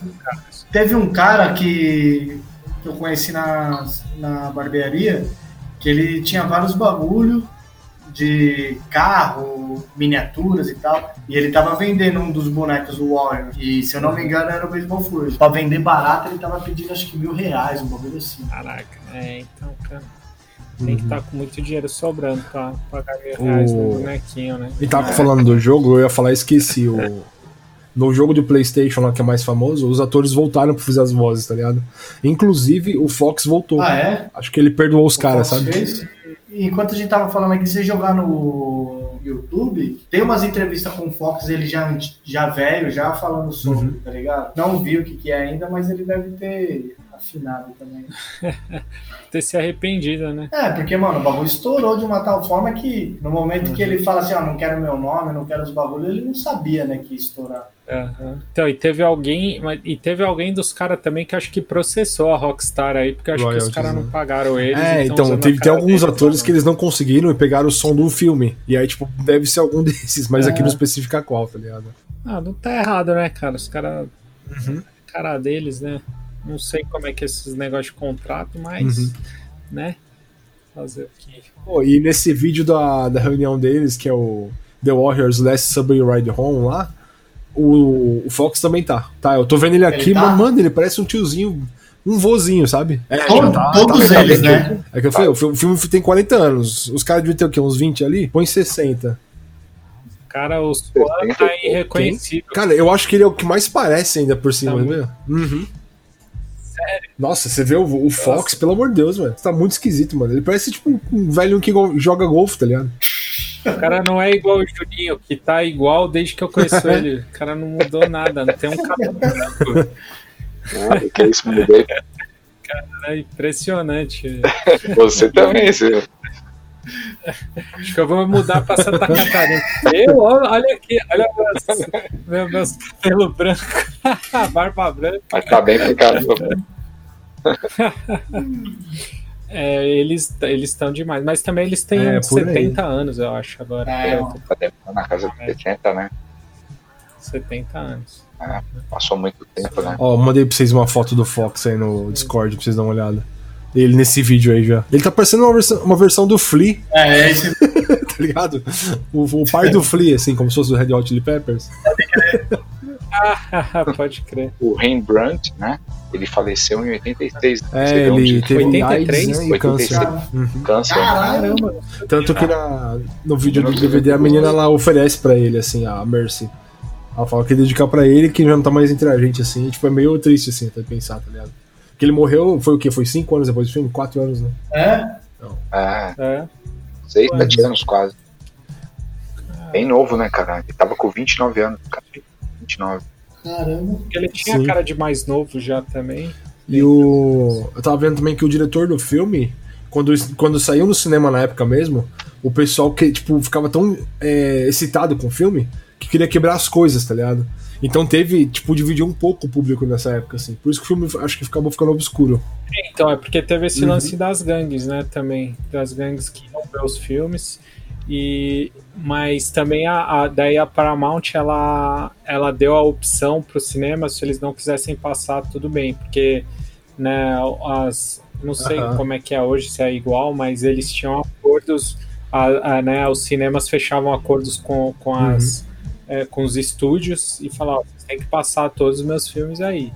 Teve um cara que, que eu conheci na, na barbearia que ele tinha vários bagulho de carro, miniaturas e tal. E ele tava vendendo um dos bonecos, o Warrior. E se eu não me engano, era o Baseball Fury. Pra vender barato, ele tava pedindo acho que mil reais, um bagulho assim. Caraca, é, então, cara. Tem que estar uhum. tá com muito dinheiro sobrando pra pagar mil reais o... no bonequinho, né? E tava falando do jogo, eu ia falar, esqueci. O, no jogo de PlayStation lá que é mais famoso, os atores voltaram pra fazer as vozes, tá ligado? Inclusive, o Fox voltou. Ah, é? Acho que ele perdoou os caras, sabe? Fez? Enquanto a gente tava falando aqui, você jogar no YouTube, tem umas entrevistas com o Fox, ele já, já velho, já falando sobre, uhum. tá ligado? Não vi o que, que é ainda, mas ele deve ter afinado também. ter se arrependido, né? É, porque, mano, o bagulho estourou de uma tal forma que no momento uhum. que ele fala assim, ó, oh, não quero meu nome, não quero os bagulhos, ele não sabia, né, que ia estourar. Uhum. Então, e teve alguém, e teve alguém dos caras também que acho que processou a Rockstar aí, porque acho Royalties, que os caras não né? pagaram eles. É, então, teve, tem alguns atores que eles não conseguiram e pegaram o som do filme. E aí, tipo, deve ser algum desses, mas é. aqui não especifica qual, tá ligado? Ah, não tá errado, né, cara? Os caras. Uhum. Cara deles, né? Não sei como é que é esses negócios de contrato, mas, uhum. né? Fazer aqui. Pô, e nesse vídeo da, da reunião deles, que é o The Warriors Last Subway Ride Home lá, o, o Fox também tá. Tá, eu tô vendo ele aqui, ele tá? mas, mano, ele parece um tiozinho um vozinho, sabe? É, Todo, tá, todos tá, eles, né? É que eu falei, o filme tem 40 anos. Os caras deviam ter o quê? Uns 20 ali? Põe 60. Cara, os fãs tá irreconhecível. Cara, eu acho que ele é o que mais parece ainda por cima, tá uhum. Sério? Nossa, você vê o, o Fox, Nossa. pelo amor de Deus, mano. Tá muito esquisito, mano. Ele parece tipo um, um velho que joga golfe, tá ligado? O cara não é igual o Juninho, que tá igual desde que eu conheço ele. O cara não mudou nada, não tem um cabelo branco. Ah, que é isso. Cara, é impressionante. Você também, senhor. Acho que eu vou mudar para Santa Catarina. Eu, olha aqui, olha meus, meus, meus cabelos brancos, barba branca. Mas tá bem caramba. É, eles estão demais, mas também eles têm é, 70 aí. anos, eu acho, agora. É, tá na casa de 70, né? 70 anos. É, passou muito tempo, né? Ó, mandei pra vocês uma foto do Fox aí no Discord pra vocês darem uma olhada. Ele nesse vídeo aí já. Ele tá parecendo uma versão, uma versão do Flea. É, é esse. tá ligado? O, o pai do Flea, assim, como se fosse o Red Hot Chili Peppers. Ah, pode crer. O Rembrandt, né? Ele faleceu em 86. É, ele teve 83, AIDS, né, e câncer. Uhum. Câncer. Caramba! Tanto que na, no vídeo do DVD a menina ela oferece pra ele, assim, a Mercy. Ela fala que ia dedicar pra ele que já não tá mais entre a gente, assim. E, tipo, é meio triste, assim, até pensar, tá ligado? Porque ele morreu, foi o quê? Foi cinco anos depois do filme? Quatro anos, né? É? É, É. seis, sete anos quase. Bem novo, né, cara? Ele tava com 29 anos, cara. 29. Caramba. Porque ele tinha Sim. cara de mais novo já também. E o. Eu tava vendo também que o diretor do filme, quando, quando saiu no cinema na época mesmo, o pessoal que, tipo, ficava tão é, excitado com o filme que queria quebrar as coisas, tá ligado? Então teve, tipo, dividiu um pouco o público nessa época, assim. Por isso que o filme acho que acabou ficando obscuro. Então, é porque teve esse Uhum. lance das gangues, né, também. Das gangues que iam ver os filmes. E, mas também a, a- daí a Paramount ela, ela deu a opção para o cinema se eles não quisessem passar tudo bem porque né as não sei como é que é hoje se é igual mas eles tinham acordos a, a, né, os cinemas fechavam acordos com, com as é, com os estúdios e falavam têm que passar todos os meus filmes aí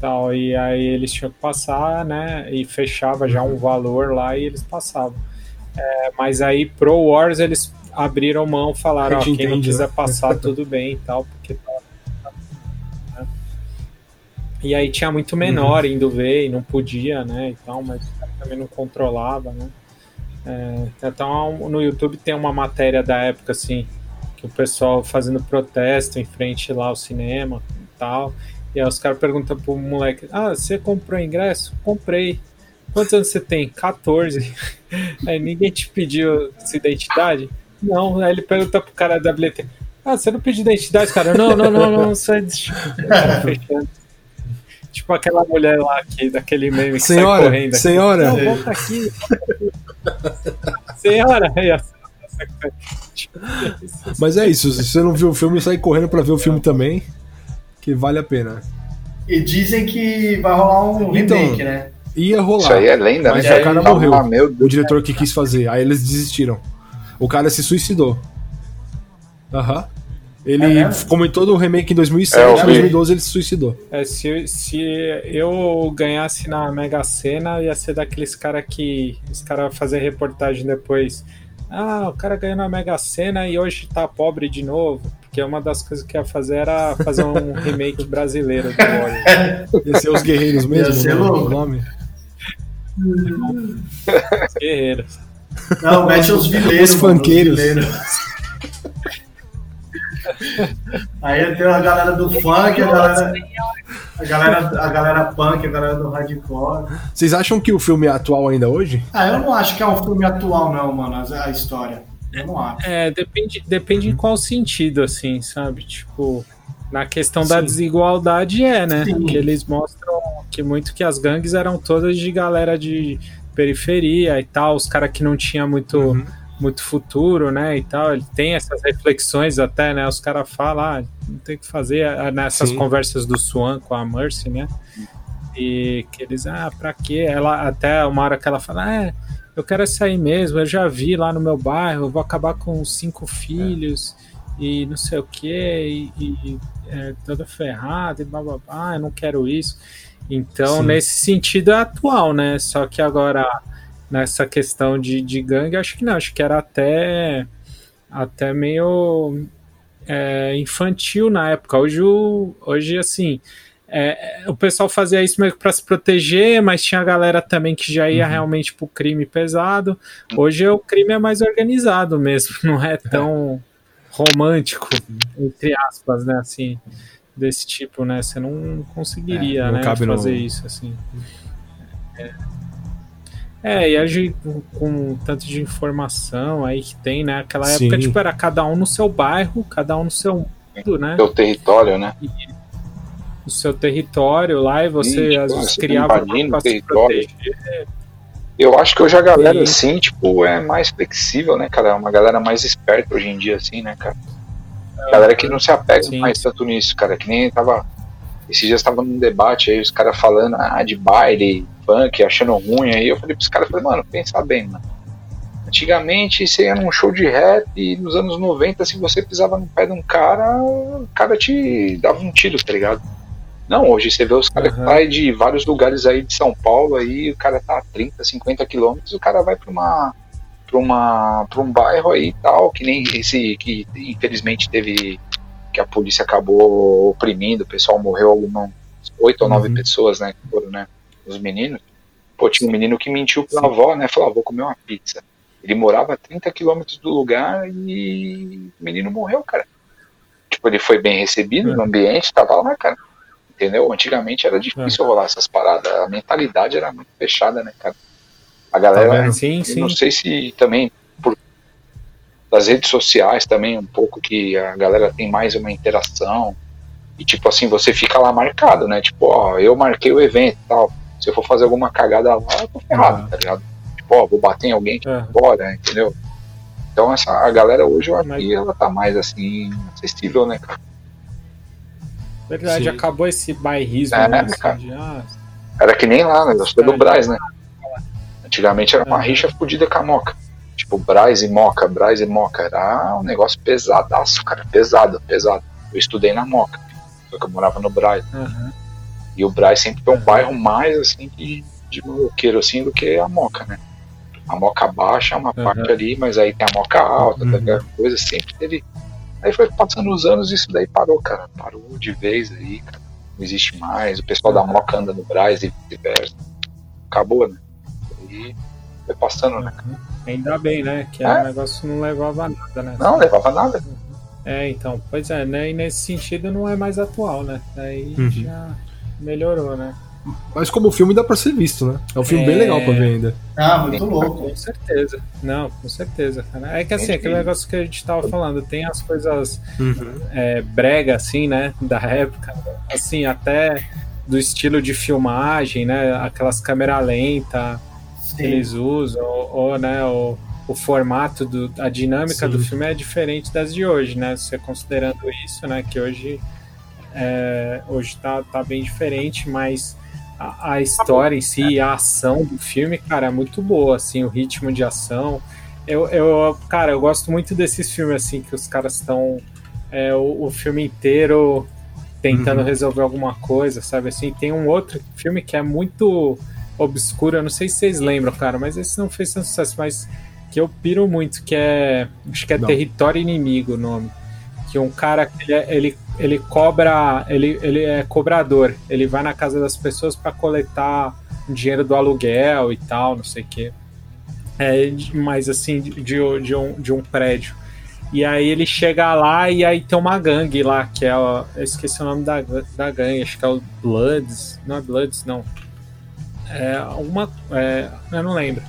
tal e aí eles tinham que passar né e fechava já um valor lá e eles passavam É, mas aí pro Wars eles abriram mão falaram ó, quem não quiser né? passar tudo bem e tal porque tá, né? e aí tinha muito menor indo ver e não podia né e tal mas também não controlava né É, então no YouTube tem uma matéria da época assim que o pessoal fazendo protesto em frente lá ao cinema e tal. E aí os caras perguntam pro moleque: Ah, você comprou ingresso? Comprei. Quantos anos você tem? 14. Aí ninguém te pediu sua identidade? Não. Aí ele pergunta pro cara da bilheteria: Ah, você não pediu identidade, cara? Não, não, não, não. Só... Cara fechando. Tipo aquela mulher lá aqui, daquele meme que sai Senhora, correndo. aqui. senhora. Não, volta aqui. senhora. Aí Mas é isso, se você não viu o filme, sai correndo pra ver o filme também, que vale a pena. E dizem que vai rolar um Então, remake, né? Ia rolar. Isso aí é lenda, Mas né? o cara Tá morreu. meu O diretor que quis fazer. Aí eles desistiram. O cara se suicidou. Aham. Ele, É mesmo? como em todo o remake em 2007, É, em vi. 2012 ele se suicidou. É, se, se eu ganhasse na Mega Sena, ia ser daqueles cara que os caras fazer reportagem depois. Ah, o cara ganhou na Mega Sena e hoje tá pobre de novo. Porque uma das coisas que ia fazer era fazer um remake brasileiro do Warriors. Ia ser os guerreiros mesmo, Ia ser né, o nome. Guerreiros. Não, mete os vileiros. Os funkeiros. Aí tem a galera do funk, a galera, a galera, a galera punk, a galera do hardcore. Vocês acham que o filme é atual ainda hoje? Ah, eu não acho que é um filme atual, não, mano, a, a história. Eu não acho. É, depende, depende em qual sentido, assim, sabe? Tipo, na questão da Sim. desigualdade é, né? Sim. Que eles mostram que muito que as gangues eram todas de galera de periferia e tal, os caras que não tinha muito, Uhum. muito futuro, né? E tal. Ele tem essas reflexões até, né? Os caras falam, ah, não tem o que fazer nessas Sim. conversas do Swan com a Mercy, né? E que eles, ah, pra quê? Ela até uma hora que ela fala, ah, eu quero sair mesmo, eu já vi lá no meu bairro, eu vou acabar com cinco filhos e não sei o que, e, e é, toda ferrada e bababá, eu não quero isso. Então, Sim. nesse sentido é atual, né? Só que agora, nessa questão de, de gangue, acho que não, acho que era até, até meio é, infantil na época. Hoje, hoje assim, é, é, o pessoal fazia isso meio que para se proteger, mas tinha a galera também que já ia realmente pro crime pesado. Hoje o crime é mais organizado mesmo, não é tão romântico, entre aspas, né? Assim, desse tipo, né? Você não conseguiria, É, não né? cabe no- fazer isso, assim. É. É, e hoje com, com tanto de informação aí que tem, né? Aquela Sim. época, tipo, era cada um no seu bairro, cada um no seu mundo, né? Seu território, né? no seu território lá e você Sim, às vezes criava pra o se território. proteger. Eu acho que hoje a galera, Sim. assim, tipo, é mais flexível, né, cara? É Uma galera mais esperta hoje em dia, assim, né, cara? Galera que não se apega Sim. mais tanto nisso, cara. Que nem tava. Esses dias tava num debate aí, os caras falando ah, de baile, funk, achando ruim aí. Eu falei pros caras, falei, mano, pensa bem, mano. Antigamente você ia num show de rap e nos anos 90, se você pisava no pé de um cara, o cara te dava um tiro, tá ligado? Não, hoje você vê os caras uhum. que saem de vários lugares aí de São Paulo, aí o cara tá a 30, 50 quilômetros, o cara vai pra uma. pra uma. pra um bairro aí e tal, que nem esse que infelizmente teve. que a polícia acabou oprimindo, o pessoal morreu algumas oito ou nove uhum. pessoas, né? Que foram, né? Os meninos. Pô, tinha um menino que mentiu pra Sim. avó, né? Falou, ah, vou comer uma pizza. Ele morava a 30 quilômetros do lugar e o menino morreu, cara. Tipo, ele foi bem recebido no ambiente, tava lá, cara. Entendeu? Antigamente era difícil é. rolar essas paradas. A mentalidade era muito fechada, né, cara? A galera. Tá sim, sim. Não sei se também por das redes sociais também um pouco que a galera tem mais uma interação. E tipo assim, você fica lá marcado, né? Tipo, ó, eu marquei o evento e tal. Se eu for fazer alguma cagada lá, eu tô ferrado, uhum. tá ligado? Tipo, ó, vou bater em alguém uhum. embora, entendeu? Então essa, a galera hoje eu acho que ela tá mais assim, acessível, né, cara? Verdade, Sim. acabou esse bairrismo. É, né, cara. De, ah, era que nem lá, né? Eu sou do Braz, né? Antigamente era uma rixa fodida com a Moca. Tipo, Braz e Moca, Braz e Moca. Era um negócio pesadaço, cara. Pesado, pesado. Eu estudei na Moca. Só que eu morava no Braz. Uhum. E o Braz sempre foi um bairro mais assim de, de maloqueiro assim do que a Moca, né? A Moca baixa é uma uhum. parte ali, mas aí tem a Moca alta, uhum. coisa sempre teve Aí foi passando os anos e isso daí parou, cara. Parou de vez aí, cara. Não existe mais. O pessoal da Moca anda no Braz e vice-versa. Acabou, né? E foi passando, né? Uhum. Ainda bem, né? Que é. o negócio não levava nada, né? Não, levava nada. É, então, pois é, né? E nesse sentido não é mais atual, né? Aí uhum. já melhorou, né? Mas como filme dá pra ser visto, né? É um filme é... bem legal pra ver ainda. Ah, muito louco. Com certeza. Não, com certeza, cara. É que assim, aquele negócio que a gente tava falando, tem as coisas uhum. é, brega, assim, né? Da época. Assim, até do estilo de filmagem, né? Aquelas câmeras lentas que eles usam, ou, ou né? O, o formato, do, a dinâmica Sim. do filme é diferente das de hoje, né? Você considerando isso, né? Que hoje, é, hoje tá, tá bem diferente, mas a, a, história em si, a ação do filme, cara, é muito boa, assim, o ritmo de ação. Eu, eu cara, eu gosto muito desses filmes, assim, que os caras estão é, o, o, filme inteiro tentando uhum. resolver alguma coisa, sabe? Assim, tem um outro filme que é muito obscuro, eu não sei se vocês lembram, cara, mas esse não fez tanto sucesso, mas que eu piro muito, que é, acho que é não. Território Inimigo o nome que um cara ele, é, ele, ele cobra, ele, ele é cobrador, ele vai na casa das pessoas para coletar dinheiro do aluguel e tal, não sei o quê. É, mas assim, de, de, um, de um prédio. E aí ele chega lá e aí tem uma gangue lá, que é. Eu esqueci o nome da, da gangue, acho que é o Bloods. Não é Bloods, não. É uma. É, eu não lembro.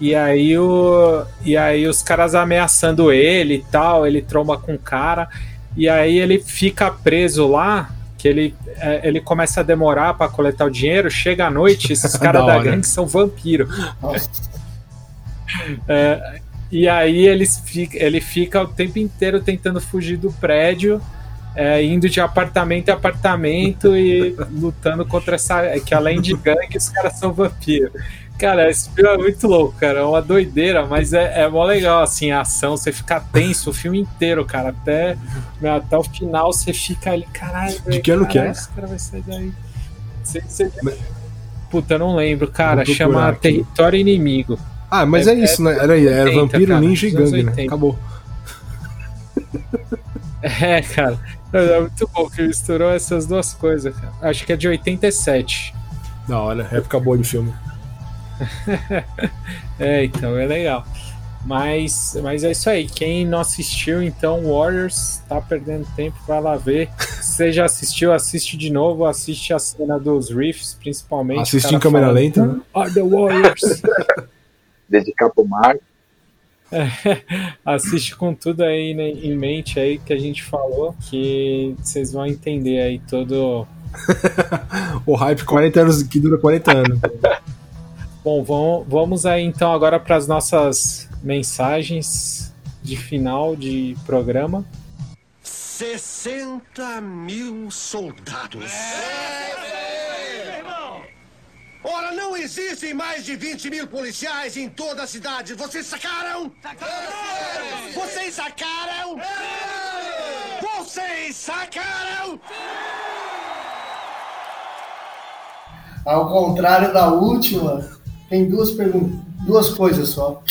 E aí, o, e aí os caras ameaçando ele e tal, ele tromba com o cara. E aí ele fica preso lá, que ele, é, ele começa a demorar para coletar o dinheiro, chega à noite, esses caras da, da gangue são vampiros. É, e aí eles ele fica o tempo inteiro tentando fugir do prédio, é, indo de apartamento em apartamento e lutando contra essa. Que além de gangue, os caras são vampiros. Cara, esse filme é muito louco, cara. É uma doideira, mas é, é mó legal, assim, a ação. Você fica tenso o filme inteiro, cara. Até, meu, até o final você fica ali, caralho. De que ano que é? Esse cara vai sair daí. Você, você... Puta, eu não lembro, cara. Chama aqui. Território Inimigo. Ah, mas é, é isso, né? Era, era 80, vampiro, cara, ninja e gangue, né? Acabou. É, cara. É muito bom que misturou essas duas coisas, cara. Acho que é de 87. Da hora, época boa de filme. é, então é legal. Mas, mas é isso aí. Quem não assistiu, então, Warriors, tá perdendo tempo, vai lá ver. Se você já assistiu, assiste de novo. Assiste a cena dos riffs, principalmente. Assiste em câmera fala, lenta. Né? Are the Warriors. Dedicar pro mar. É, assiste com tudo aí né, em mente aí que a gente falou, que vocês vão entender aí todo. o hype 40 anos que dura 40 anos. Bom, vamos aí então agora para as nossas mensagens de final de programa. 60 mil soldados. É, é, irmão. Ora, não existem mais de 20 mil policiais em toda a cidade. Vocês sacaram? Sacaram! Vocês sacaram? Vocês sacaram? Ao contrário da última, tem duas perguntas, duas coisas só.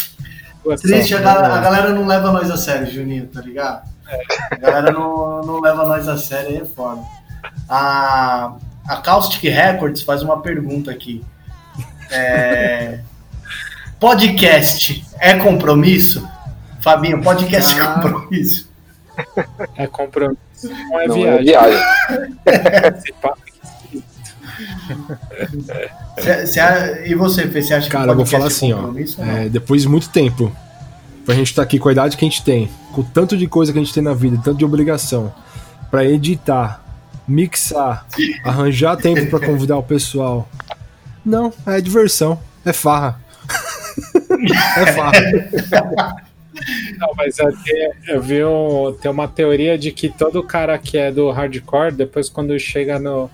Triste, a, galera, a galera não leva nós a sério, Juninho, tá ligado? A galera não, não leva nós a sério, aí é foda. A, a Caustic Records faz uma pergunta aqui. É, podcast é compromisso? Fabinho, podcast é ah. é compromisso? É compromisso, não é não é viagem. É viagem. cê, cê, e você, Fê, você acha Cara, que eu vou falar assim, ó. É, depois de muito tempo, pra gente estar tá aqui com a idade que a gente tem, com tanto de coisa que a gente tem na vida, tanto de obrigação, para editar, mixar, arranjar tempo para convidar o pessoal. Não, é diversão, é farra. é farra. Não, mas eu vi um, tem uma teoria de que todo cara que é do hardcore, depois quando chega no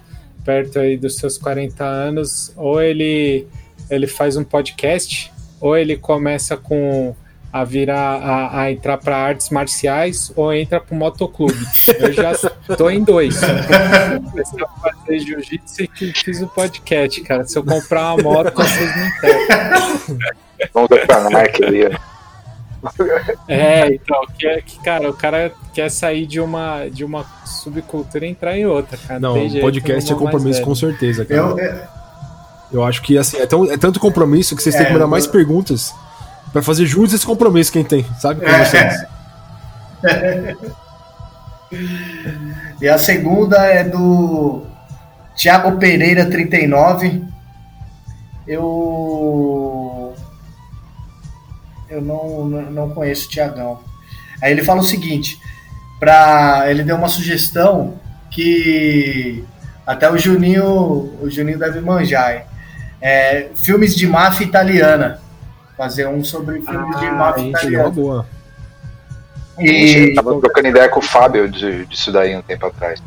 perto aí dos seus 40 anos, ou ele ele faz um podcast, ou ele começa com a virar a, a entrar para artes marciais ou entra para o motoclube. Eu já tô em dois. Comecei a fazer jiu-jitsu e fiz o um podcast, cara. Se eu comprar uma moto, vocês me entregam. Vamos deixar na marca ali. É, então, que, é, que, cara, o cara quer sair de uma, de uma subcultura e entrar em outra, cara. Não, o podcast é compromisso com certeza, cara. Eu, é... eu acho que assim, é, tão, é tanto compromisso que vocês é, têm que mandar mais perguntas Pra fazer jus esse compromisso quem tem, sabe? Com vocês. e a segunda é do Tiago Pereira 39. Eu eu não, não conheço o Tiagão. Aí ele fala o seguinte, para ele deu uma sugestão que até o Juninho, o Juninho deve manjar. É, filmes de máfia italiana. Fazer um sobre filmes ah, de máfia italiana. Boa. E... Tava trocando ideia com o Fábio disso daí um tempo atrás.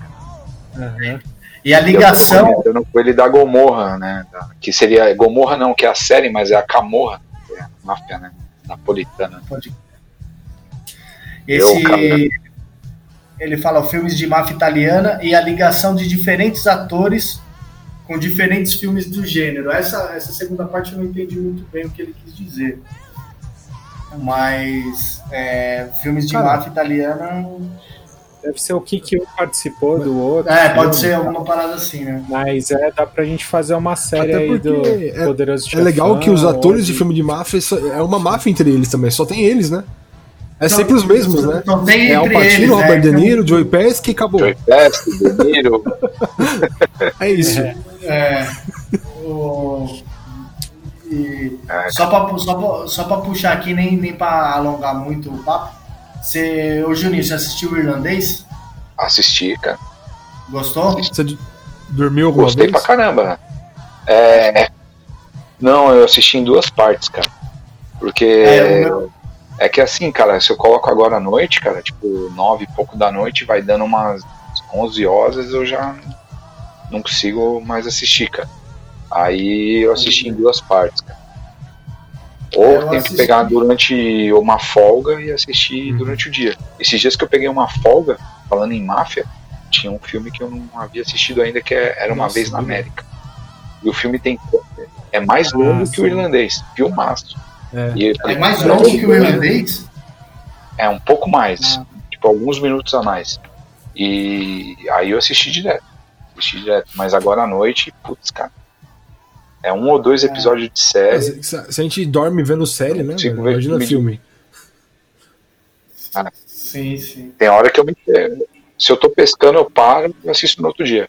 Uhum. E a ligação. Eu não com ele da Gomorra, né? Que seria. Gomorra não, que é a série, mas é a Camorra, é a máfia, né? Napolitana. Pode. Esse. Eu, ele fala filmes de máfia italiana e a ligação de diferentes atores com diferentes filmes do gênero. Essa, essa segunda parte eu não entendi muito bem o que ele quis dizer. Mas é, filmes de Cara, máfia italiana. Deve ser o que, que um participou do outro. É, pode ser alguma parada assim, né? Mas é, dá pra gente fazer uma série aí do é, Poderoso Chefão. É legal que os atores de filme de máfia é uma máfia entre eles também, só tem eles, né? É então, sempre os mesmos, né? é Al Pacino, Robert é, De Niro, Joey Pesci e acabou. Joey Pesci, De Niro. é isso. É, é, o, e, é. só para só só pra puxar aqui, nem, nem para alongar muito o papo. Você, ô Juninho, você assistiu o irlandês? Assisti, cara. Gostou? Você dormiu alguma Gostei vez? pra caramba. É, não, eu assisti em duas partes, cara. Porque. É. É que assim, cara, se eu coloco agora à noite, cara, tipo, nove e pouco da noite, vai dando umas onze horas, eu já não consigo mais assistir, cara. Aí eu assisti em duas partes, cara. Ou tem que pegar durante uma folga e assistir uhum. durante o dia. Esses dias que eu peguei uma folga, falando em máfia, tinha um filme que eu não havia assistido ainda, que é Era Uma Nossa, Vez na América. E o filme tem é mais longo ah, que o irlandês, filmaço. É, e, é mais longo que o irlandês? É, um pouco mais. Ah. Tipo, alguns minutos a mais. E aí eu assisti direto. Assisti direto. Mas agora à noite, putz, cara. É um ou dois é. episódios é. de série. Se, se, a gente dorme vendo série, né? Imagina filme. filme. Ah, sim, sim. Tem hora que eu me. Se eu tô pescando, eu paro e assisto no outro dia.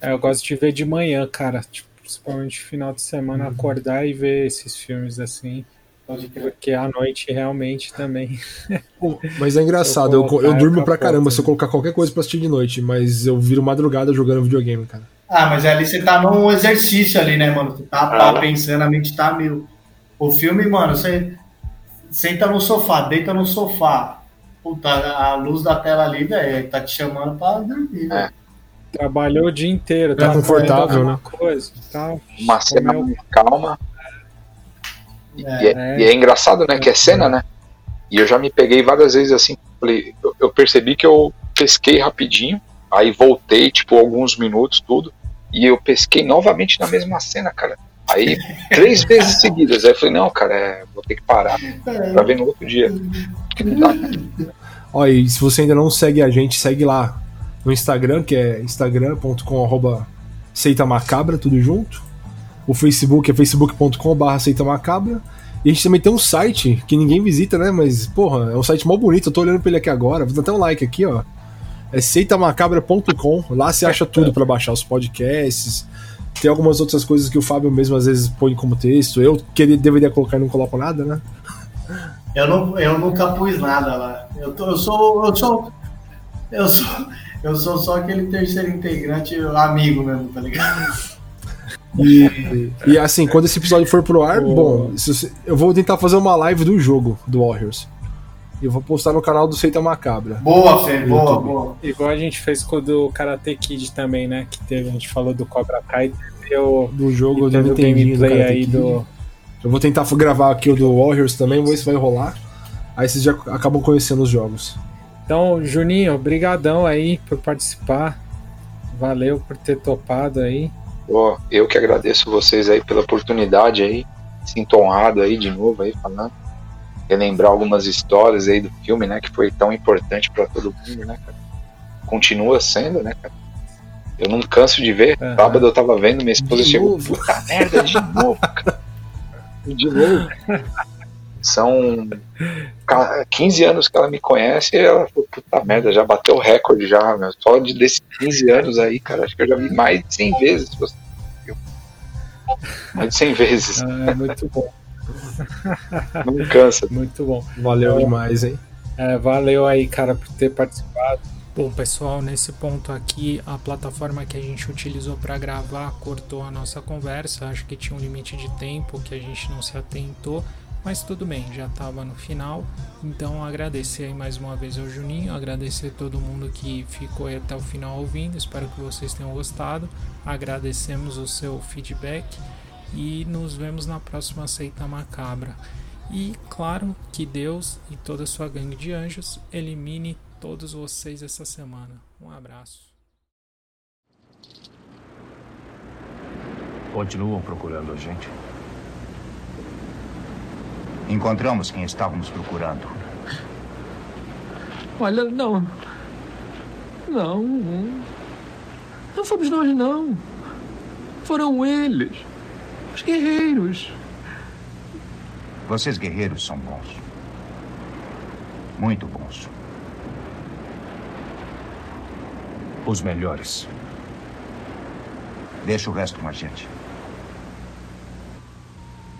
É, eu gosto de ver de manhã, cara. Tipo, principalmente final de semana, uhum. acordar e ver esses filmes assim. Porque à noite realmente também. mas é engraçado, eu, eu, eu durmo pra caramba se eu colocar qualquer coisa pra assistir de noite, mas eu viro madrugada jogando videogame, cara. Ah, mas ali você tá num exercício ali, né, mano? Você tá, tá ah. pensando, a mente tá mil. O filme, mano, você senta no sofá, deita no sofá. Puta, a luz da tela ali, velho, tá te chamando pra dormir, é. Trabalhou o dia inteiro, tá confortável, né? Coisa, tal, Uma cena calma. É. E, é, e, é, engraçado, né? Que é cena, né? E eu já me peguei várias vezes assim. Falei, eu, eu percebi que eu pesquei rapidinho, aí voltei, tipo, alguns minutos, tudo. E eu pesquei novamente na mesma cena, cara. Aí, três vezes seguidas. Aí eu falei, não, cara, é, vou ter que parar pra ver no outro dia. Olha, e se você ainda não segue a gente, segue lá no Instagram, que é instagram.com seitamacabra, tudo junto. O Facebook é facebook.com barra seitamacabra. E a gente também tem um site que ninguém visita, né? Mas, porra, é um site mó bonito. Eu tô olhando pra ele aqui agora. Vou dar até um like aqui, ó. É seitamacabra.com. Lá você acha tudo para baixar os podcasts. Tem algumas outras coisas que o Fábio mesmo às vezes põe como texto. Eu queria, deveria colocar e não coloco nada, né? Eu, não, eu nunca pus nada lá. Eu, tô, eu sou. Eu sou. Eu sou. Eu sou só aquele terceiro integrante amigo mesmo, tá ligado? E, e assim, quando esse episódio for pro ar, oh. bom, eu vou tentar fazer uma live do jogo do Warriors. E eu vou postar no canal do Seita Macabra. Boa, Fê, boa, boa. Igual a gente fez com o do Karate Kid também, né? Que teve, a gente falou do Cobra Kai e o do jogo do gameplay aí do. Eu vou tentar gravar aqui o do Warriors também, vamos ver se vai rolar. Aí vocês já acabam conhecendo os jogos. Então, Juninho, brigadão aí por participar. Valeu por ter topado aí. Pô, eu que agradeço vocês aí pela oportunidade aí. Sinto honrado aí de novo aí falando. Relembrar algumas histórias aí do filme, né? Que foi tão importante para todo mundo, né, cara? Continua sendo, né, cara? Eu não canso de ver. Uhum. Sábado eu tava vendo, minha esposa de chegou. Novo. Puta merda, de novo, cara. De novo. São 15 anos que ela me conhece e ela falou, puta merda, já bateu o recorde já, meu. Só de desses 15 anos aí, cara, acho que eu já vi mais de 100 vezes. Mais de 100 vezes. Ah, é muito bom. Não cansa. Muito bom. Valeu demais, hein? É, valeu aí, cara, por ter participado. Bom, pessoal, nesse ponto aqui, a plataforma que a gente utilizou para gravar cortou a nossa conversa. Acho que tinha um limite de tempo que a gente não se atentou. Mas tudo bem, já estava no final. Então agradecer mais uma vez ao Juninho, agradecer todo mundo que ficou até o final ouvindo. Espero que vocês tenham gostado. Agradecemos o seu feedback e nos vemos na próxima Seita Macabra. E claro que Deus e toda a sua gangue de anjos elimine todos vocês essa semana. Um abraço. Continuam procurando a gente? Encontramos quem estávamos procurando. Olha, não. Não. Não fomos nós, não. Foram eles. Os guerreiros. Vocês guerreiros são bons. Muito bons. Os melhores. Deixa o resto com a gente.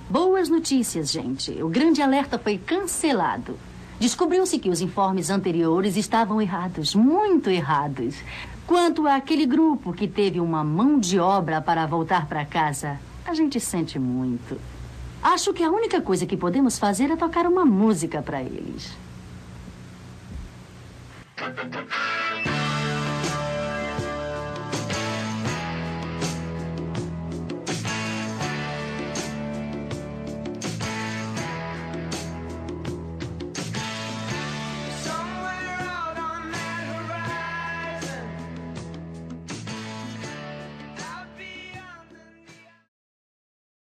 Boas notícias, gente. O grande alerta foi cancelado. Descobriu-se que os informes anteriores estavam errados, muito errados. Quanto àquele grupo que teve uma mão de obra para voltar para casa, a gente sente muito. Acho que a única coisa que podemos fazer é tocar uma música para eles.